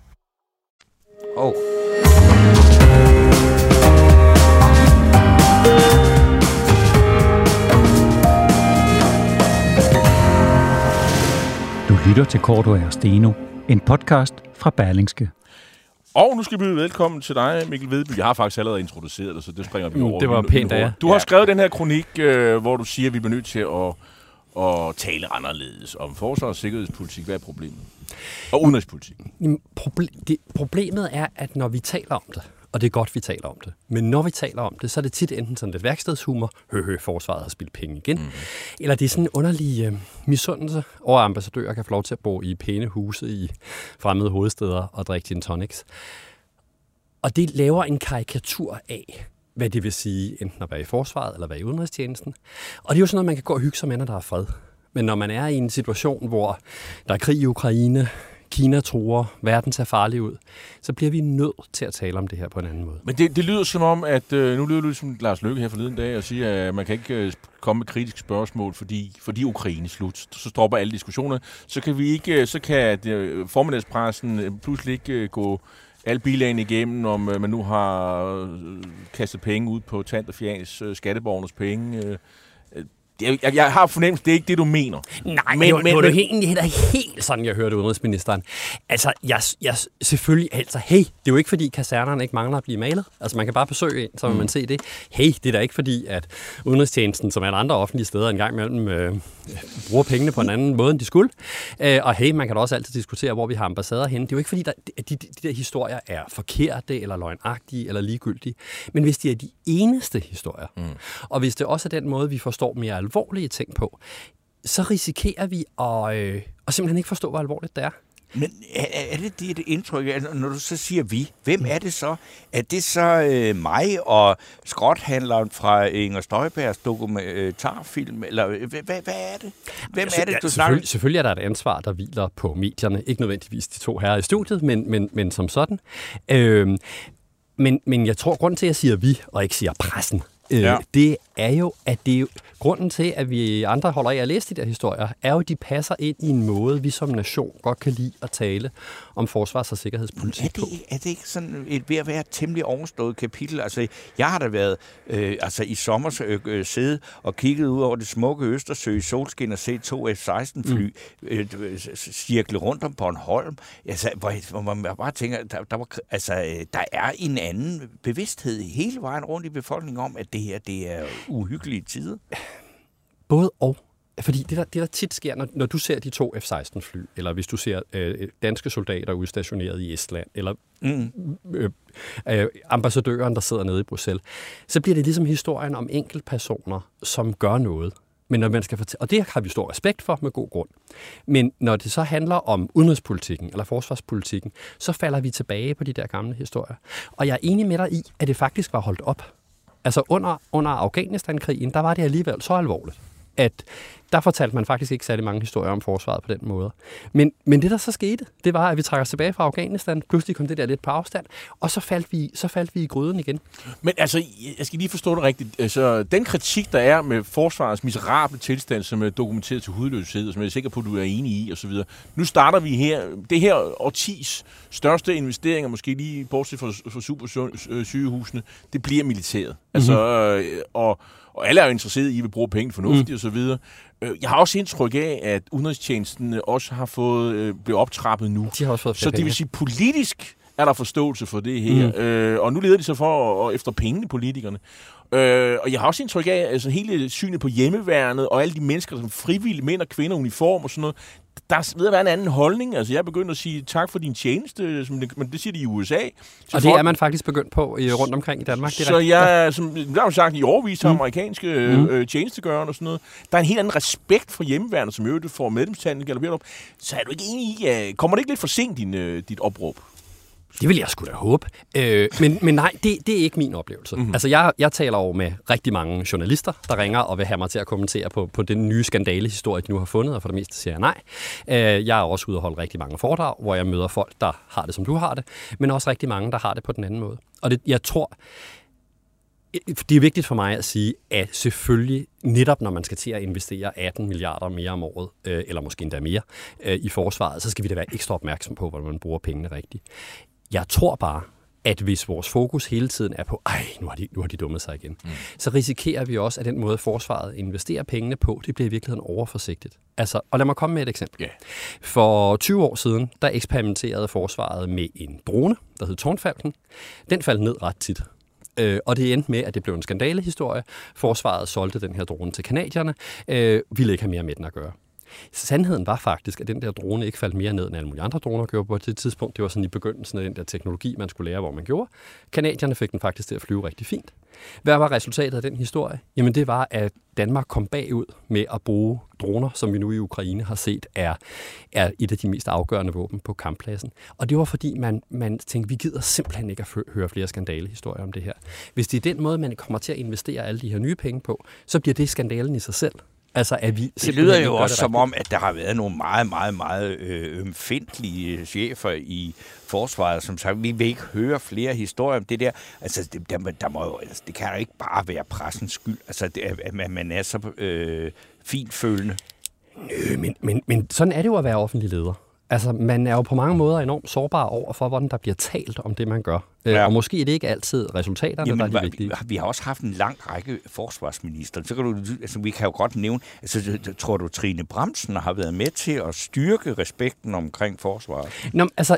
Oh. Du lytter til Korto og Steno, en podcast fra Berlingske. Og nu skal vi byde velkommen til dig, Mikkel Vedby. Jeg har faktisk allerede introduceret dig, så det springer vi Mm, over. det var pænt af jer. Du har Ja. skrevet den her kronik, øh, hvor du siger, at vi bliver nødt til at, at tale anderledes om forsvar og sikkerhedspolitik. Hvad er problemet? Og udenrigspolitik. Jamen, proble- det, problemet er, at når vi taler om det, og det er godt, vi taler om det, men når vi taler om det, så er det tit enten sådan lidt værkstedshumor, hø, hø forsvaret har spildt penge igen, mm. eller det er sådan en underlig øh, misundelse over, at ambassadører kan få lov til at bo i pæne huse i fremmede hovedsteder og drikke gin tonics. Og det laver en karikatur af, hvad det vil sige, enten at være i forsvaret eller være i udenrigstjenesten. Og det er jo sådan noget, man kan gå og hygge sig med, når der er fred. Men når man er i en situation, hvor der er krig i Ukraine, Kina tror, verden ser farlig ud, så bliver vi nødt til at tale om det her på en anden måde. Men det, det lyder som om, at øh, nu lyder det som Lars Løkke her forleden dag og siger, at man kan ikke øh, komme med kritiske spørgsmål, fordi, fordi Ukraine er slut. Så stopper alle diskussioner. Så kan vi ikke, øh, så kan øh, formiddagspressen øh, pludselig ikke øh, gå alle bilagene igennem, om øh, man nu har øh, kastet penge ud på tant og fjans øh, skatteborgernes penge. Øh, jeg, jeg, jeg har fornemmelse, det er ikke det, du mener. Nej, men, det var, men- det var men- men, egentlig heller helt sådan, jeg hørte udenrigsministeren. Altså, jeg, jeg selvfølgelig, altså, hey, det er jo ikke fordi kasernerne ikke mangler at blive malet. Altså, man kan bare besøge en, så vil man se det. Hey, det er da ikke fordi, at udenrigstjenesten, som alle andre offentlige steder, en gang imellem øh, bruger pengene på en anden måde, end de skulle. Øh, og hey, man kan da også altid diskutere, hvor vi har ambassader henne. Det er jo ikke fordi, der, de, de, de der historier er forkerte, eller løgnagtige, eller ligegyldige. Men hvis de er de eneste historier, mm. og hvis det også er den måde, vi forstår mere alvorlige ting på, så risikerer vi at, øh, at simpelthen ikke forstå, hvor alvorligt det er. Men er, er det dit indtryk, at når du så siger vi, hvem er det så? Er det så øh, mig og skrothandleren fra Inger Støjbergs dokumentarfilm, eller hvad, hvad, hvad er det? Hvem er det, du ja, selvfølgelig, selvfølgelig er der et ansvar, der hviler på medierne. Ikke nødvendigvis de to her i studiet, men, men, men som sådan. Øhm, men, men jeg tror, grund til, at jeg siger vi, og ikke siger pressen, øh, Ja. det er jo, at det er jo, grunden til, at vi andre holder af at læse de der historier, er jo, at de passer ind i en måde, vi som nation godt kan lide at tale om forsvars- og Er sikkerhedspolitik på. det, ikke- er det ikke sådan et, ved at være et temmelig overstået kapitel? Altså, jeg har da været øh, altså, i sommer øh, øh, siddet og kigget ud over det smukke Østersø i solskin og set to F-16-fly mm. øh, øh, cirkle rundt om Bornholm. Altså, hvor, hvor man bare tænker, der, der, var, altså, øh, der er en anden bevidsthed hele vejen rundt i befolkningen om, at det her det er uhyggelige tider. Både og. Fordi det der, det der tit sker, når, når du ser de to F-16-fly, eller hvis du ser øh, danske soldater udstationeret i Estland, eller Mm. øh, øh, ambassadøren, der sidder nede i Bruxelles, så bliver det ligesom historien om enkeltpersoner, som gør noget. Men når man skal fortælle, og det har vi stor respekt for med god grund. Men når det så handler om udenrigspolitikken eller forsvarspolitikken, så falder vi tilbage på de der gamle historier. Og jeg er enig med dig i, at det faktisk var holdt op. Altså under, under Afghanistan-krigen, der var det alligevel så alvorligt, at der fortalte man faktisk ikke særlig mange historier om forsvaret på den måde. Men, men det, der så skete, det var, at vi trækker os tilbage fra Afghanistan. Pludselig kom det der lidt på afstand, og så faldt vi, så faldt vi i gryden igen. Men altså, jeg skal lige forstå det rigtigt. Altså, den kritik, der er med forsvarets miserable tilstand, som er dokumenteret til hudløshed, og som jeg er sikker på, at du er enig i, osv. Nu starter vi her. Det her årtis største investeringer, måske lige bortset fra, fra supersygehusene, det bliver militæret. Altså, øh, og, og alle er jo interesseret i, at vi bruger penge fornuftigt mm. osv. Øh, Jeg har også indtryk af, at udenrigstjenesten også har fået øh, blevet optrappet nu. De har også fået Så det vil penge. sige, politisk er der forståelse for det her. Mm. Øh, og nu leder de så for og efter pengene, politikerne. Øh, og jeg har også indtryk af, altså hele synet på hjemmeværnet og alle de mennesker, som frivillige mænd og kvinder, uniform og sådan noget, der er ved at være en anden holdning. Altså, jeg er begyndt at sige tak for din tjeneste, som det, men det siger de i USA. Så Og det folk- er man faktisk begyndt på i, rundt omkring i Danmark. Det så rigtigt. jeg, som der har jo sagt i overvis har Mm. amerikanske øh, øh, tjenestegørende og sådan noget, der er en helt anden respekt for hjemmeværende, som øvrigt får medlemstanden galopperet op. Så er du ikke enig i, at kommer det ikke lidt for sent, din, øh, dit opråb? Det vil jeg sgu da håbe. Øh, men, men nej, det, det er ikke min oplevelse. Mm-hmm. Altså, jeg, jeg taler over med rigtig mange journalister, der ringer og vil have mig til at kommentere på, på den nye skandalehistorie, de nu har fundet, og for det meste siger jeg nej. Øh, jeg er også ude og holde rigtig mange foredrag, hvor jeg møder folk, der har det, som du har det, men også rigtig mange, der har det på den anden måde. Og det, jeg tror, det er vigtigt for mig at sige, at selvfølgelig netop når man skal til at investere 18 milliarder mere om året, øh, eller måske endda mere, øh, i forsvaret, så skal vi da være ekstra opmærksom på, hvordan man bruger pengene rigtigt. Jeg tror bare, at hvis vores fokus hele tiden er på, ej, nu har de, nu har de dummet sig igen, mm. så risikerer vi også, at den måde, forsvaret investerer pengene på, det bliver i virkeligheden overforsigtigt. Altså, og lad mig komme med et eksempel. Ja. For 20 år siden, der eksperimenterede forsvaret med en drone, der hed Tårnfalken. Den faldt ned ret tit. Øh, og det endte med, at det blev en skandalehistorie. Forsvaret solgte den her drone til kanadierne, øh, ville ikke have mere med den at gøre. Sandheden var faktisk, at den der drone ikke faldt mere ned, end alle mulige andre droner gjorde på det tidspunkt. Det var sådan i begyndelsen af den der teknologi, man skulle lære, hvor man gjorde. Kanadierne fik den faktisk til at flyve rigtig fint. Hvad var resultatet af den historie? Jamen det var, at Danmark kom bagud med at bruge droner, som vi nu i Ukraine har set er, er et af de mest afgørende våben på kamppladsen. Og det var fordi, man, man tænkte, vi gider simpelthen ikke at høre flere skandalehistorier om det her. Hvis det er den måde, man kommer til at investere alle de her nye penge på, så bliver det skandalen i sig selv. Altså, at vi Det lyder jo også som om, at der har været nogle meget, meget, meget øh, ømfindtlige chefer i forsvaret, som sagt, vi vil ikke høre flere historier om det der. Altså, det, der, der må jo, altså, det kan jo ikke bare være pressens skyld, altså, det, at man, er så øh, finfølende. Øh, men, men, men sådan er det jo at være offentlig leder. Altså, man er jo på mange måder enormt sårbar over for, hvordan der bliver talt om det, man gør. Ja. Ja. Og måske er det ikke altid resultaterne, Jamen, der er de vigtige. vi, vi har også haft en lang række forsvarsminister. Så kan du, altså, vi kan jo godt nævne, altså, tror du, Trine Bremsen har været med til at styrke respekten omkring forsvaret? Nå, altså,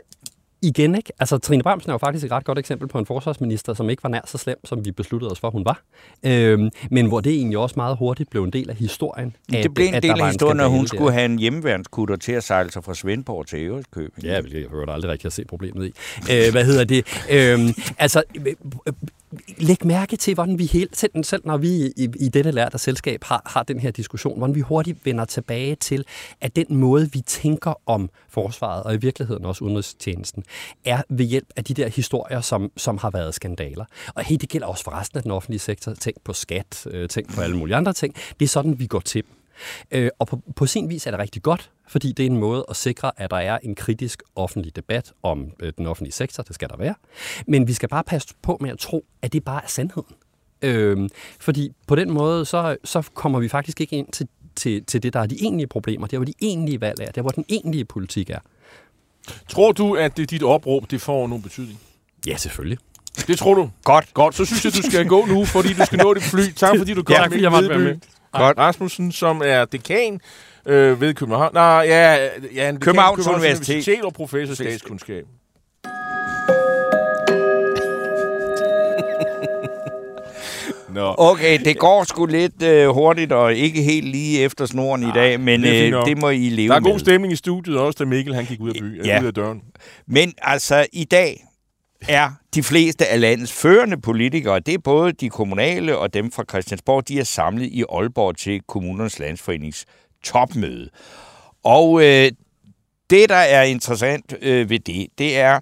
igen ikke. Altså, Trine Bramsen er jo faktisk et ret godt eksempel på en forsvarsminister, som ikke var nær så slem, som vi besluttede os for, hun var. Øhm, men hvor det egentlig også meget hurtigt blev en del af historien. At, det blev en del af historien, når hun skulle have en hjemmeværnskutter til at sejle sig fra Svendborg til Æreskøbing. Ja, jeg hørte aldrig rigtig at se problemet i. Øh, hvad hedder det? Øhm, altså, læg mærke til, hvordan vi helt, selv, selv når vi i, i dette lærte selskab har, har den her diskussion, hvordan vi hurtigt vender tilbage til, at den måde, vi tænker om forsvaret, og i virkeligheden også udenrigstjenesten, er ved hjælp af de der historier, som, som har været skandaler. Og hey, det gælder også for resten af den offentlige sektor. Tænk på skat, øh, tænk på alle mulige andre ting. Det er sådan, vi går til Øh, og på, på sin vis er det rigtig godt, fordi det er en måde at sikre, at der er en kritisk offentlig debat om øh, den offentlige sektor. Det skal der være. Men vi skal bare passe på med at tro, at det bare er sandheden. Øh, fordi på den måde, så, så kommer vi faktisk ikke ind til, til, til det, der er de egentlige problemer. Det er, hvor de egentlige valg er. Det er, hvor den egentlige politik er. Tror du, at det, dit opråb det får nogen betydning? Ja, selvfølgelig. Det tror du? Godt. Godt, så synes jeg, du skal gå nu, fordi du skal nå dit fly. Tak fordi du kom ja, med. Jeg måtte være med. Godt. Rasmussen, som er dekan øh, ved København. Nej, ja, ja, en Københavns, Københavns Universitet. Universitet og professor i statskundskab. Nå. Okay, det går sgu lidt øh, hurtigt og ikke helt lige efter snoren ja, i dag, men det, øh, det må I leve Der er god med. stemning i studiet også, da Mikkel han gik ud af, by, ja. ud af døren. Men altså, i dag er de fleste af landets førende politikere, det er både de kommunale og dem fra Christiansborg, de er samlet i Aalborg til Kommunernes Landsforenings topmøde. Og øh, det, der er interessant øh, ved det, det er,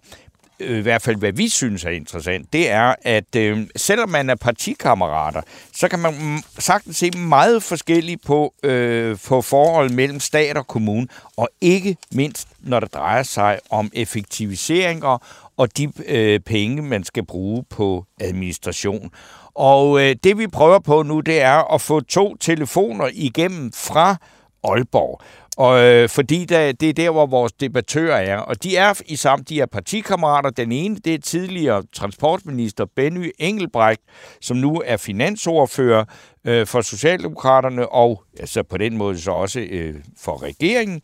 øh, i hvert fald hvad vi synes er interessant, det er, at øh, selvom man er partikammerater, så kan man sagtens se meget forskelligt på, øh, på forhold mellem stat og kommune, og ikke mindst, når det drejer sig om effektiviseringer og de øh, penge, man skal bruge på administration. Og øh, det vi prøver på nu, det er at få to telefoner igennem fra Aalborg. Og, øh, fordi der, det er der, hvor vores debattører er. Og de er i samt de er partikammerater. Den ene, det er tidligere transportminister Benny Engelbrecht, som nu er finansordfører øh, for Socialdemokraterne, og altså på den måde så også øh, for regeringen.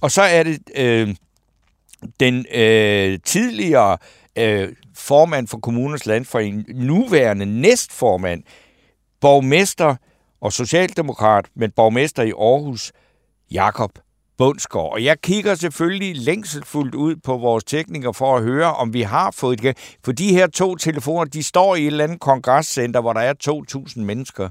Og så er det øh, den øh, tidligere øh, formand for kommunens landforening, nuværende næstformand, borgmester og socialdemokrat, men borgmester i Aarhus, Jakob Bundsgaard. Og jeg kigger selvfølgelig længselfuldt ud på vores teknikere for at høre, om vi har fået det. For de her to telefoner, de står i et eller andet kongresscenter, hvor der er 2.000 mennesker.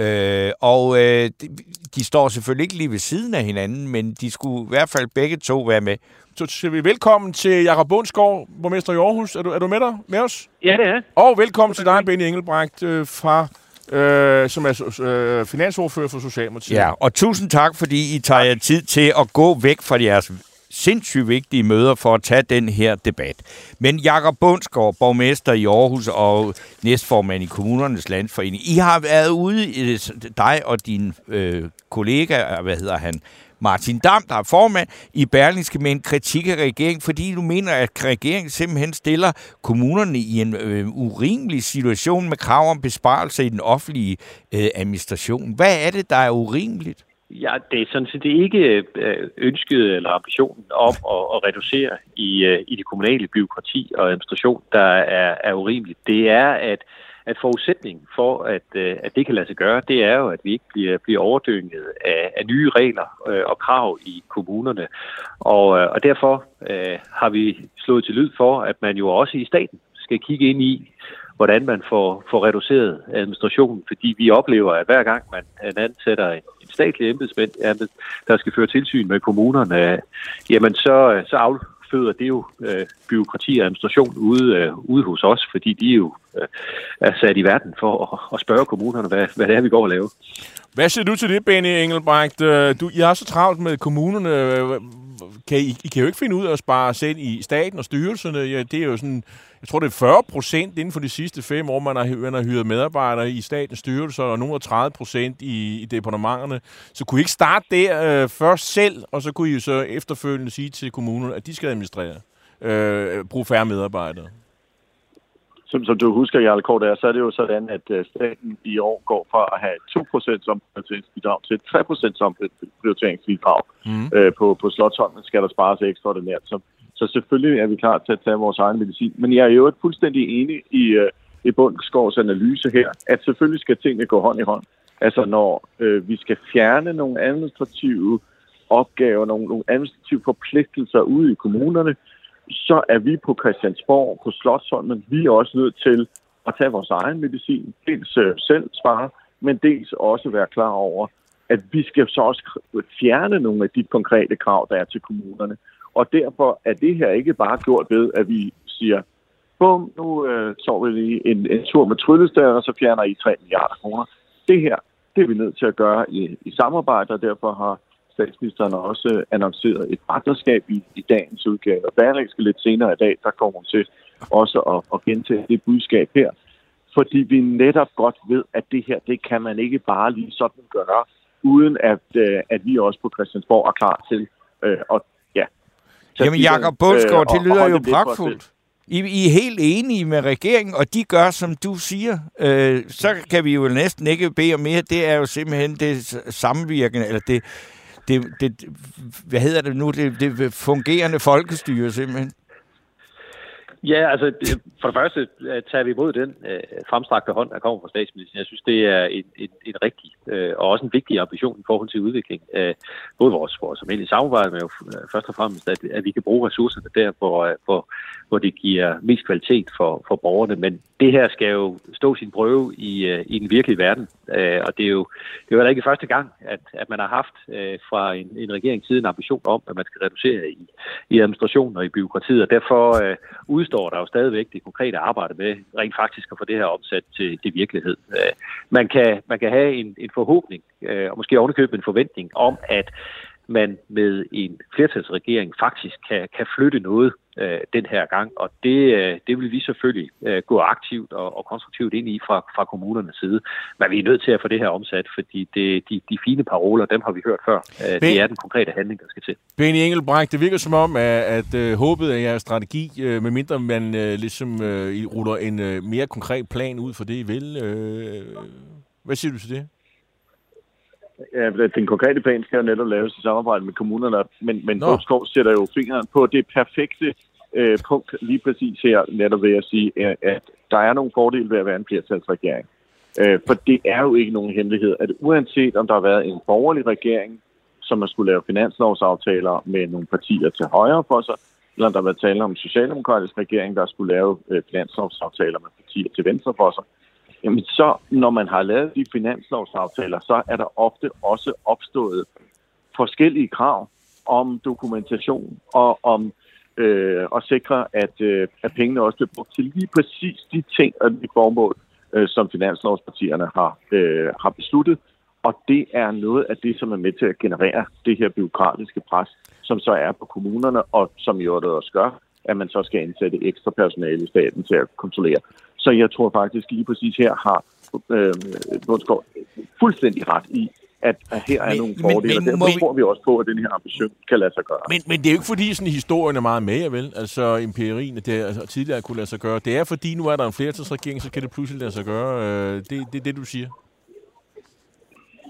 Øh, og øh, de, de står selvfølgelig ikke lige ved siden af hinanden, men de skulle i hvert fald begge to være med. Så siger vi velkommen til Jakob Bundsgaard, borgmester i Aarhus. Er du, er du med, dig, med os? Ja, det er. Og velkommen til dig, Benny Engelbrecht, øh, fra øh, som er øh, finansordfører for Socialdemokratiet. Ja, og tusind tak, fordi I tager jer tid til at gå væk fra jeres sindssygt vigtige møder for at tage den her debat. Men Jakob Bundsgaard, borgmester i Aarhus og næstformand i Kommunernes Landsforening, I har været ude, i dig og din øh, kollega, hvad hedder han, Martin Dam, der er formand i Berlingske med en kritik af regeringen, fordi du mener, at regeringen simpelthen stiller kommunerne i en øh, urimelig situation med krav om besparelser i den offentlige øh, administration. Hvad er det, der er urimeligt? Ja, det er sådan set ikke øh, ønsket eller ambitionen om at, at reducere i, øh, i det kommunale byråkrati og administration, der er, er urimeligt. Det er, at at forudsætningen for, at, øh, at det kan lade sig gøre, det er jo, at vi ikke bliver, bliver overdynget af, af nye regler øh, og krav i kommunerne. Og, øh, og derfor øh, har vi slået til lyd for, at man jo også i staten skal kigge ind i, hvordan man får, får reduceret administrationen, fordi vi oplever, at hver gang man ansætter en, en statlig embedsmænd, der skal føre tilsyn med kommunerne, øh, jamen så, øh, så afføder det jo øh, byråkrati og administration ude, øh, ude hos os, fordi de jo Øh, er sat i verden for at, at spørge kommunerne, hvad, hvad det er, vi går og laver. Hvad siger du til det, Benny Engelbrecht? Øh, du, I har så travlt med kommunerne. Øh, kan I, I kan jo ikke finde ud af at spare selv i staten og styrelserne. Ja, det er jo sådan, jeg tror, det er 40 procent inden for de sidste fem år, man har, man har hyret medarbejdere i statens styrelser, og nogle 30 procent i, i departementerne. Så kunne I ikke starte der øh, først selv, og så kunne I jo så efterfølgende sige til kommunerne, at de skal administrere, øh, bruge færre medarbejdere? Som, som du husker, Jarl Kort, er, så er det jo sådan, at øh, staten i år går fra at have 2% omprioriteringsbidrag til 3% omprioriteringsbidrag. Mm. Øh, på, på Slottholmen skal der spares ekstraordinært. Så Så selvfølgelig er vi klar til at tage vores egen medicin. Men jeg er jo ikke fuldstændig enig i, øh, i Bundskovs analyse her, at selvfølgelig skal tingene gå hånd i hånd. Altså når øh, vi skal fjerne nogle administrative opgaver, nogle, nogle administrative forpligtelser ude i kommunerne, så er vi på Christiansborg, på Slottsholmen, vi er også nødt til at tage vores egen medicin, dels øh, selv spare, men dels også være klar over, at vi skal så også fjerne nogle af de konkrete krav, der er til kommunerne. Og derfor er det her ikke bare gjort ved, at vi siger, bum, nu øh, tager vi lige en, en tur med tryllestager, og så fjerner I 3 milliarder kroner. Det her, det er vi nødt til at gøre i, i samarbejde, og derfor har statsministeren også annonceret et partnerskab i, i dagens udgave. Og Berlingske lidt senere i dag, der kommer hun til også at, at gentage det budskab her. Fordi vi netop godt ved, at det her, det kan man ikke bare lige sådan gøre, uden at, øh, at vi også på Christiansborg er klar til øh, at ja. Jamen Jakob Bundsgaard, øh, det lyder jo pragtfuldt. I, I er helt enige med regeringen, og de gør, som du siger. Øh, så kan vi jo næsten ikke bede om mere. Det er jo simpelthen det samvirkende, eller det, det, det hvad hedder det nu, det, det fungerende folkestyre simpelthen. Ja, altså for det første øh, tager vi imod den øh, fremstrakte hånd, der kommer fra statsministeren. Jeg synes, det er en, en, en rigtig øh, og også en vigtig ambition i forhold til udvikling af både vores, vores almindelige samarbejde, men jo øh, først og fremmest, at, at vi kan bruge ressourcerne der, hvor, hvor, hvor det giver mest kvalitet for, for borgerne. Men det her skal jo stå sin prøve i, øh, i den virkelige verden, øh, og det er jo det er jo ikke første gang, at, at man har haft øh, fra en, en regering siden en ambition om, at man skal reducere i, i administrationen og i byråkratiet, og derfor øh, udstår der jo stadigvæk det konkrete arbejde med rent faktisk at få det her omsat til, til virkelighed. Øh, man, kan, man kan have en, en forhåbning, øh, og måske ovenikøbet en forventning om, at man med en flertalsregering faktisk kan, kan flytte noget øh, den her gang, og det, øh, det vil vi selvfølgelig øh, gå aktivt og, og konstruktivt ind i fra, fra kommunernes side. Men vi er nødt til at få det her omsat, fordi det, de, de fine paroler, dem har vi hørt før. Øh, det er den konkrete handling, der skal til. Benny Engelbrecht, det virker som om, at, at øh, håbet af jeres strategi, øh, medmindre man øh, ligesom øh, ruller en øh, mere konkret plan ud for det, I vil. Øh, hvad siger du til det? Ja, den konkrete plan skal jo netop laves i samarbejde med kommunerne, men, men Bådskov sætter jo fingeren på det perfekte øh, punkt lige præcis her, netop ved at sige, at der er nogle fordele ved at være en flertalsregering. Øh, for det er jo ikke nogen hemmelighed, at uanset om der har været en borgerlig regering, som har skulle lave finanslovsaftaler med nogle partier til højre for sig, eller om der har været tale om en socialdemokratisk regering, der skulle lave øh, finanslovsaftaler med partier til venstre for sig, jamen så, når man har lavet de finanslovsaftaler, så er der ofte også opstået forskellige krav om dokumentation og om øh, at sikre, at, øh, at pengene også bliver brugt til lige præcis de ting og de formål, øh, som finanslovspartierne har, øh, har besluttet. Og det er noget af det, som er med til at generere det her byråkratiske pres, som så er på kommunerne, og som jo også gør, at man så skal indsætte ekstra personale i staten til at kontrollere. Så jeg tror faktisk lige præcis her har øh, Bundsgaard fuldstændig ret i, at, at her er men, nogle fordele, men, men, og derfor tror vi også på, at den her ambition kan lade sig gøre. Men, men det er jo ikke fordi, sådan, historien er meget med, vel? Altså empirien, det altså, tidligere kunne lade sig gøre. Det er fordi, nu er der en flertalsregering, så kan det pludselig lade sig gøre. Øh, det er det, det, du siger?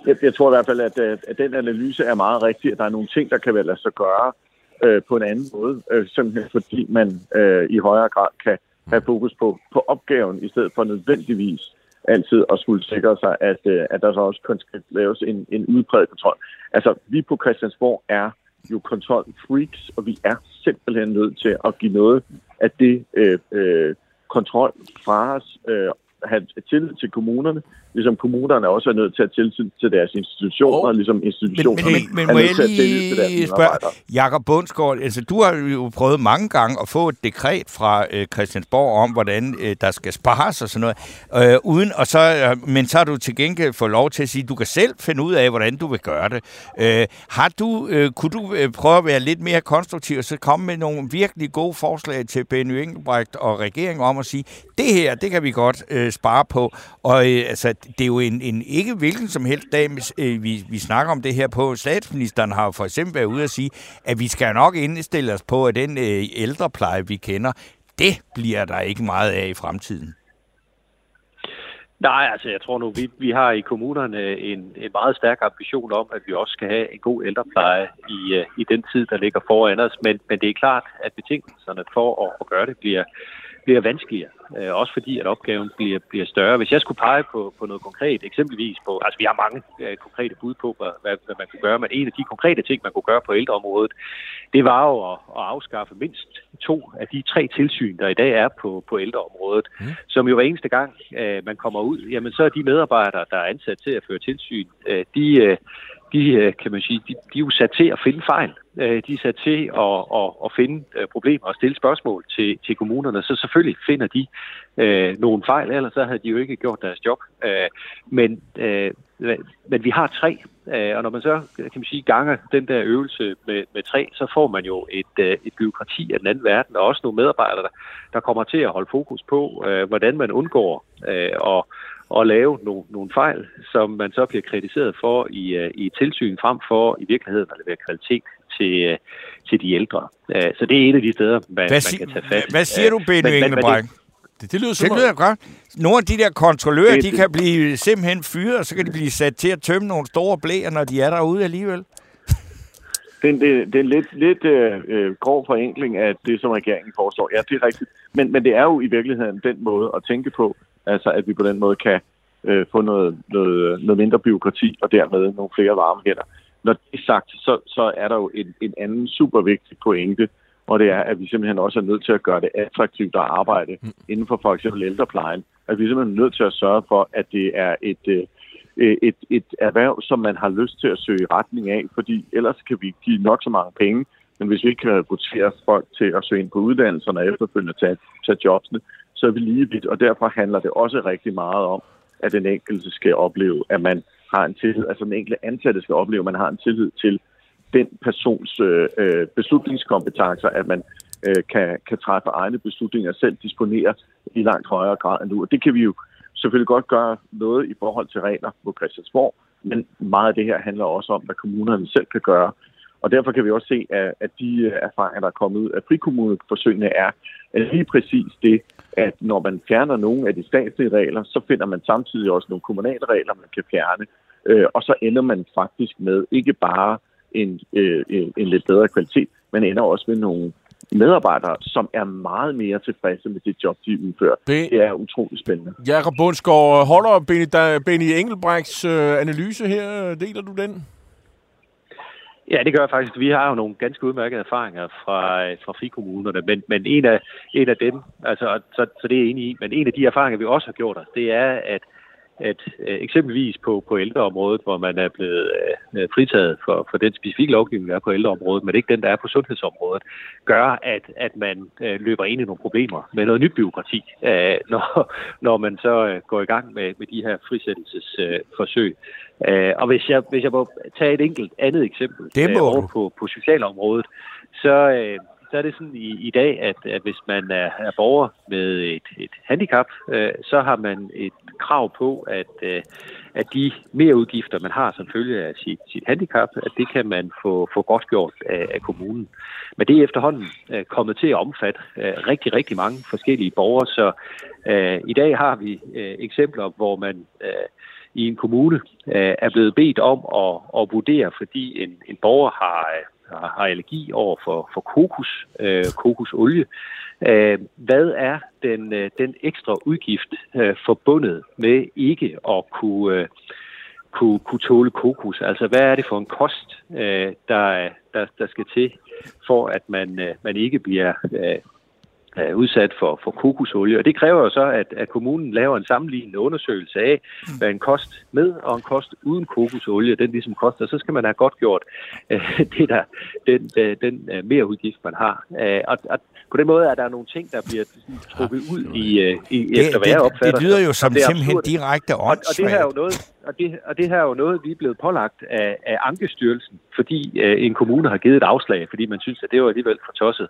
Jeg, jeg tror i hvert fald, at, at den analyse er meget rigtig, at der er nogle ting, der kan lade sig gøre øh, på en anden måde, øh, simpelthen fordi man øh, i højere grad kan have fokus på, på opgaven, i stedet for nødvendigvis altid at skulle sikre sig, at, øh, at der så også kan laves en, en udbredt kontrol. Altså, vi på Christiansborg er jo kontrolfreaks, og vi er simpelthen nødt til at give noget af det øh, øh, kontrol fra os, øh, have tillid til kommunerne, ligesom kommunerne også er nødt til at tilsyn til deres institutioner, oh. ligesom institutioner men, men, men, men må jeg lige spørge, Jakob Bundsgaard, altså du har jo prøvet mange gange at få et dekret fra øh, Christiansborg om, hvordan øh, der skal spares og sådan noget, øh, uden, og så, øh, men så har du til gengæld fået lov til at sige, at du kan selv finde ud af, hvordan du vil gøre det. Øh, har du, øh, kunne du øh, prøve at være lidt mere konstruktiv, og så komme med nogle virkelig gode forslag til Benny Engelbrecht og regeringen om at sige, det her, det kan vi godt øh, Øh, spare på, og øh, altså, det er jo en, en ikke hvilken som helst dag, øh, vi, vi snakker om det her på. Statsministeren har for eksempel været ude at sige, at vi skal nok indstille os på, at den øh, ældrepleje, vi kender, det bliver der ikke meget af i fremtiden. Nej, altså jeg tror nu, vi, vi har i kommunerne en, en meget stærk ambition om, at vi også skal have en god ældrepleje i, øh, i den tid, der ligger foran os. Men, men det er klart, at betingelserne for at, at gøre det bliver, bliver vanskeligere. Øh, også fordi, at opgaven bliver, bliver større. Hvis jeg skulle pege på, på noget konkret, eksempelvis på, altså vi har mange øh, konkrete bud på, hvad, hvad man kunne gøre, men en af de konkrete ting, man kunne gøre på ældreområdet, det var jo at, at afskaffe mindst to af de tre tilsyn, der i dag er på, på ældreområdet, mm. som jo hver eneste gang, øh, man kommer ud, jamen så er de medarbejdere, der er ansat til at føre tilsyn, øh, de, øh, de, øh, kan man sige, de, de er jo sat til at finde fejl. Øh, de er sat til at, at, at finde øh, problemer og stille spørgsmål til, til kommunerne, så selvfølgelig finder de øh, nogle fejl, ellers så havde de jo ikke gjort deres job. Øh, men, øh, men vi har tre, og når man så kan man sige, ganger den der øvelse med, med tre, så får man jo et, et byråkrati af den anden verden, og også nogle medarbejdere, der, der kommer til at holde fokus på, øh, hvordan man undgår øh, og at lave nogle, nogle fejl, som man så bliver kritiseret for i, uh, i tilsyn, frem for i virkeligheden at levere kvalitet til, uh, til de ældre. Uh, så det er et af de steder, man, hvad si- man kan tage fat. Hvad siger du, Benny Engelbrecht? Det, det lyder, det lyder godt. Nogle af de der kontrollører, det, de kan blive simpelthen fyret, og så kan de blive sat til at tømme nogle store blæer, når de er derude alligevel. Det, det, det er en lidt, lidt øh, grov forenkling af det, som regeringen foreslår. Ja, det er rigtigt. Men, men det er jo i virkeligheden den måde at tænke på, Altså at vi på den måde kan øh, få noget, noget, noget mindre byråkrati og dermed nogle flere varme hænder. Når det er sagt, så, så er der jo en, en anden super vigtig pointe, og det er, at vi simpelthen også er nødt til at gøre det attraktivt at arbejde mm. inden for for eksempel ældreplejen. At vi er simpelthen nødt til at sørge for, at det er et, øh, et, et erhverv, som man har lyst til at søge i retning af, fordi ellers kan vi give nok så mange penge, men hvis vi ikke kan rekruttere folk til at søge ind på uddannelserne og efterfølgende tage, tage jobsene, så er vi lige vidt, og derfor handler det også rigtig meget om, at den enkelte skal opleve, at man har en tillid, altså den enkelte ansatte skal opleve, at man har en tillid til den persons øh, øh beslutningskompetencer, at man øh, kan, kan træffe egne beslutninger og selv disponere i langt højere grad end nu. Og det kan vi jo selvfølgelig godt gøre noget i forhold til regler på Christiansborg, men meget af det her handler også om, hvad kommunerne selv kan gøre. Og derfor kan vi også se, at, at de erfaringer, der er kommet ud af frikommuneforsøgene, er lige præcis det, at når man fjerner nogle af de statslige regler, så finder man samtidig også nogle kommunale regler, man kan fjerne. Øh, og så ender man faktisk med ikke bare en, øh, en, en lidt bedre kvalitet, men ender også med nogle medarbejdere, som er meget mere tilfredse med det job, de udfører. Det, det er utroligt spændende. Jakob Bundsgaard, holder Benny, Benny Engelbrechts øh, analyse her? Deler du den? Ja, det gør jeg faktisk. Vi har jo nogle ganske udmærkede erfaringer fra, fra frikommunerne, men, men en, af, en af dem, altså, så, så det er jeg enig i, men en af de erfaringer, vi også har gjort os, det er, at at øh, eksempelvis på, på ældreområdet, hvor man er blevet øh, fritaget for, for den specifikke lovgivning, der er på ældreområdet, men ikke den, der er på sundhedsområdet, gør, at, at man øh, løber ind i nogle problemer med noget nyt byråkrati, øh, når, når man så øh, går i gang med, med de her frisættelsesforsøg. Øh, og hvis jeg, hvis jeg må tage et enkelt andet eksempel øh, over på, på socialområdet, så, øh, så er det sådan i, i dag, at, at hvis man er, er borger med et, et handicap, øh, så har man et krav på, at, øh, at de mere udgifter, man har som følge af sit, sit handicap, at det kan man få, få godt gjort af, af kommunen. Men det er efterhånden øh, kommet til at omfatte øh, rigtig, rigtig mange forskellige borgere, så øh, i dag har vi øh, eksempler, hvor man øh, i en kommune øh, er blevet bedt om at, at vurdere, fordi en, en borger har øh, har allergi over for, for kokos, øh, kokosolie. Øh, hvad er den, øh, den ekstra udgift øh, forbundet med ikke at kunne, øh, kunne, kunne tåle kokos? Altså, hvad er det for en kost, øh, der, der, der skal til, for at man, øh, man ikke bliver øh, er udsat for, for kokosolie. Og det kræver jo så, at, at kommunen laver en sammenlignende undersøgelse af, hvad en kost med og en kost uden kokosolie, den ligesom koster. Så skal man have godt gjort uh, det der, den, uh, den uh, mere udgift, man har. Uh, og, og på den måde er der nogle ting, der bliver trukket ud i, uh, i det, efter hvad jeg opfatter. Det lyder jo som det simpelthen direkte og, og det her er jo noget, og det, og det her er jo noget, vi er blevet pålagt af, af Ankestyrelsen, fordi øh, en kommune har givet et afslag, fordi man synes, at det var alligevel for tosset.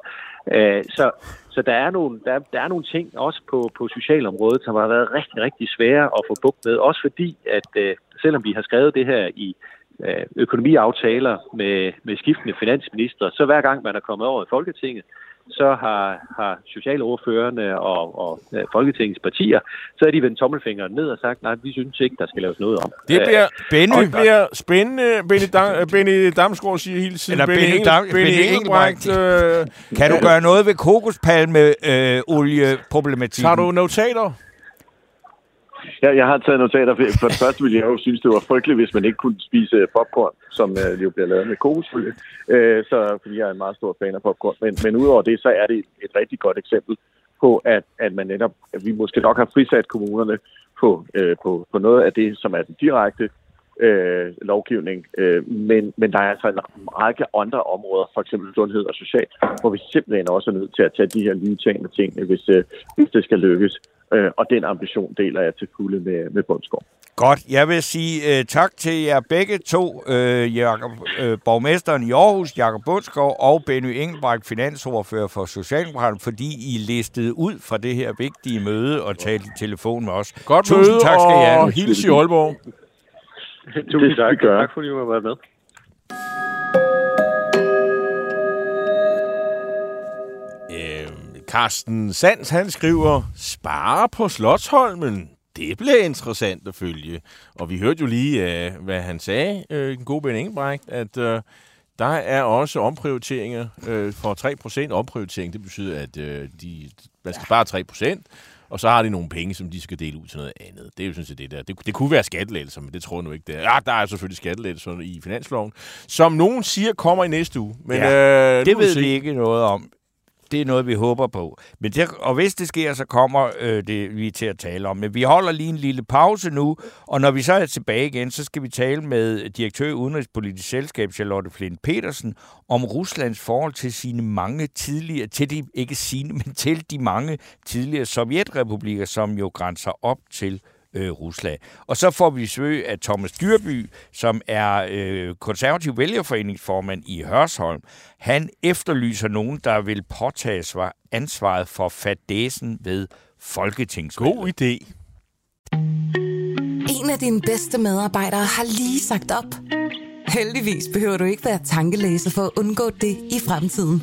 Øh, så, så der er nogle, der, der er nogle ting også på, på socialområdet, som har været rigtig, rigtig svære at få bukt med. Også fordi, at øh, selvom vi har skrevet det her i, øh, økonomiaftaler med, med skiftende finansminister, så hver gang man er kommet over i Folketinget, så har, har socialordførende og, og uh, Folketingets partier, så er de vendt tommelfingeren ned og sagt, nej, vi synes ikke, der skal laves noget om. Det bliver, Benny. Det bliver spændende. Benny, Dam, Benny Damsgaard siger hele tiden. Eller Benny, Benny, Dam, Benny, Benny Engelbrecht. Øh, kan du gøre noget ved kokospalme-olieproblematikken? Øh, Tager du notater? Jeg, jeg har taget notater. For det første ville jeg jo synes, det var frygteligt, hvis man ikke kunne spise øh, popcorn, som øh, jo bliver lavet med kokosfølge. Øh, så, fordi jeg er en meget stor fan af popcorn. Men, men udover det, så er det et rigtig godt eksempel på, at, at man netop, at vi måske nok har frisat kommunerne på, øh, på, på noget af det, som er den direkte øh, lovgivning. Øh, men, men der er altså en række andre områder, for eksempel sundhed og social, hvor vi simpelthen også er nødt til at tage de her nye ting, ting hvis, øh, hvis det skal lykkes. Øh, og den ambition deler jeg til fulde med, med Bundsgaard. Godt. Jeg vil sige uh, tak til jer begge to, uh, Jacob, uh, borgmesteren i Aarhus, Jakob Bundsgaard, og Benny Engelbrecht, finansordfører for Socialdemokraterne, fordi I listede ud fra det her vigtige møde og talte i telefon med os. Godt Tusind møde, tak skal I have. og hils i Aalborg. Tusind tak. Tak fordi du har været med. Carsten Sands, han skriver, spare på Slotsholmen. Det bliver interessant at følge. Og vi hørte jo lige, uh, hvad han sagde, uh, den gode Ben Engelbrecht, at uh, der er også omprioriteringer for 3%. Omprioritering, det betyder, at de, man skal spare 3%, og så har de nogle penge, som de skal dele ud til noget andet. Det er jo sådan set det der. Det, det kunne være skattelettelser, men det tror jeg nu ikke, det er. Ja, der er selvfølgelig skattelettelser i finansloven, som nogen siger kommer i næste uge. Men, ja, øh, det ved vi ikke noget om det er noget, vi håber på. Men det, og hvis det sker, så kommer øh, det, vi til at tale om. Men vi holder lige en lille pause nu, og når vi så er tilbage igen, så skal vi tale med direktør i Udenrigspolitisk Selskab, Charlotte Flint Petersen, om Ruslands forhold til sine mange tidligere, til de, ikke sine, men til de mange tidligere sovjetrepublikker, som jo grænser op til øh, Rusland. Og så får vi besøg af Thomas Dyrby, som er øh, konservativ vælgerforeningsformand i Hørsholm. Han efterlyser nogen, der vil påtage sig ansvaret for fadesen ved Folketingsvalget. God idé. En af dine bedste medarbejdere har lige sagt op. Heldigvis behøver du ikke være tankelæser for at undgå det i fremtiden.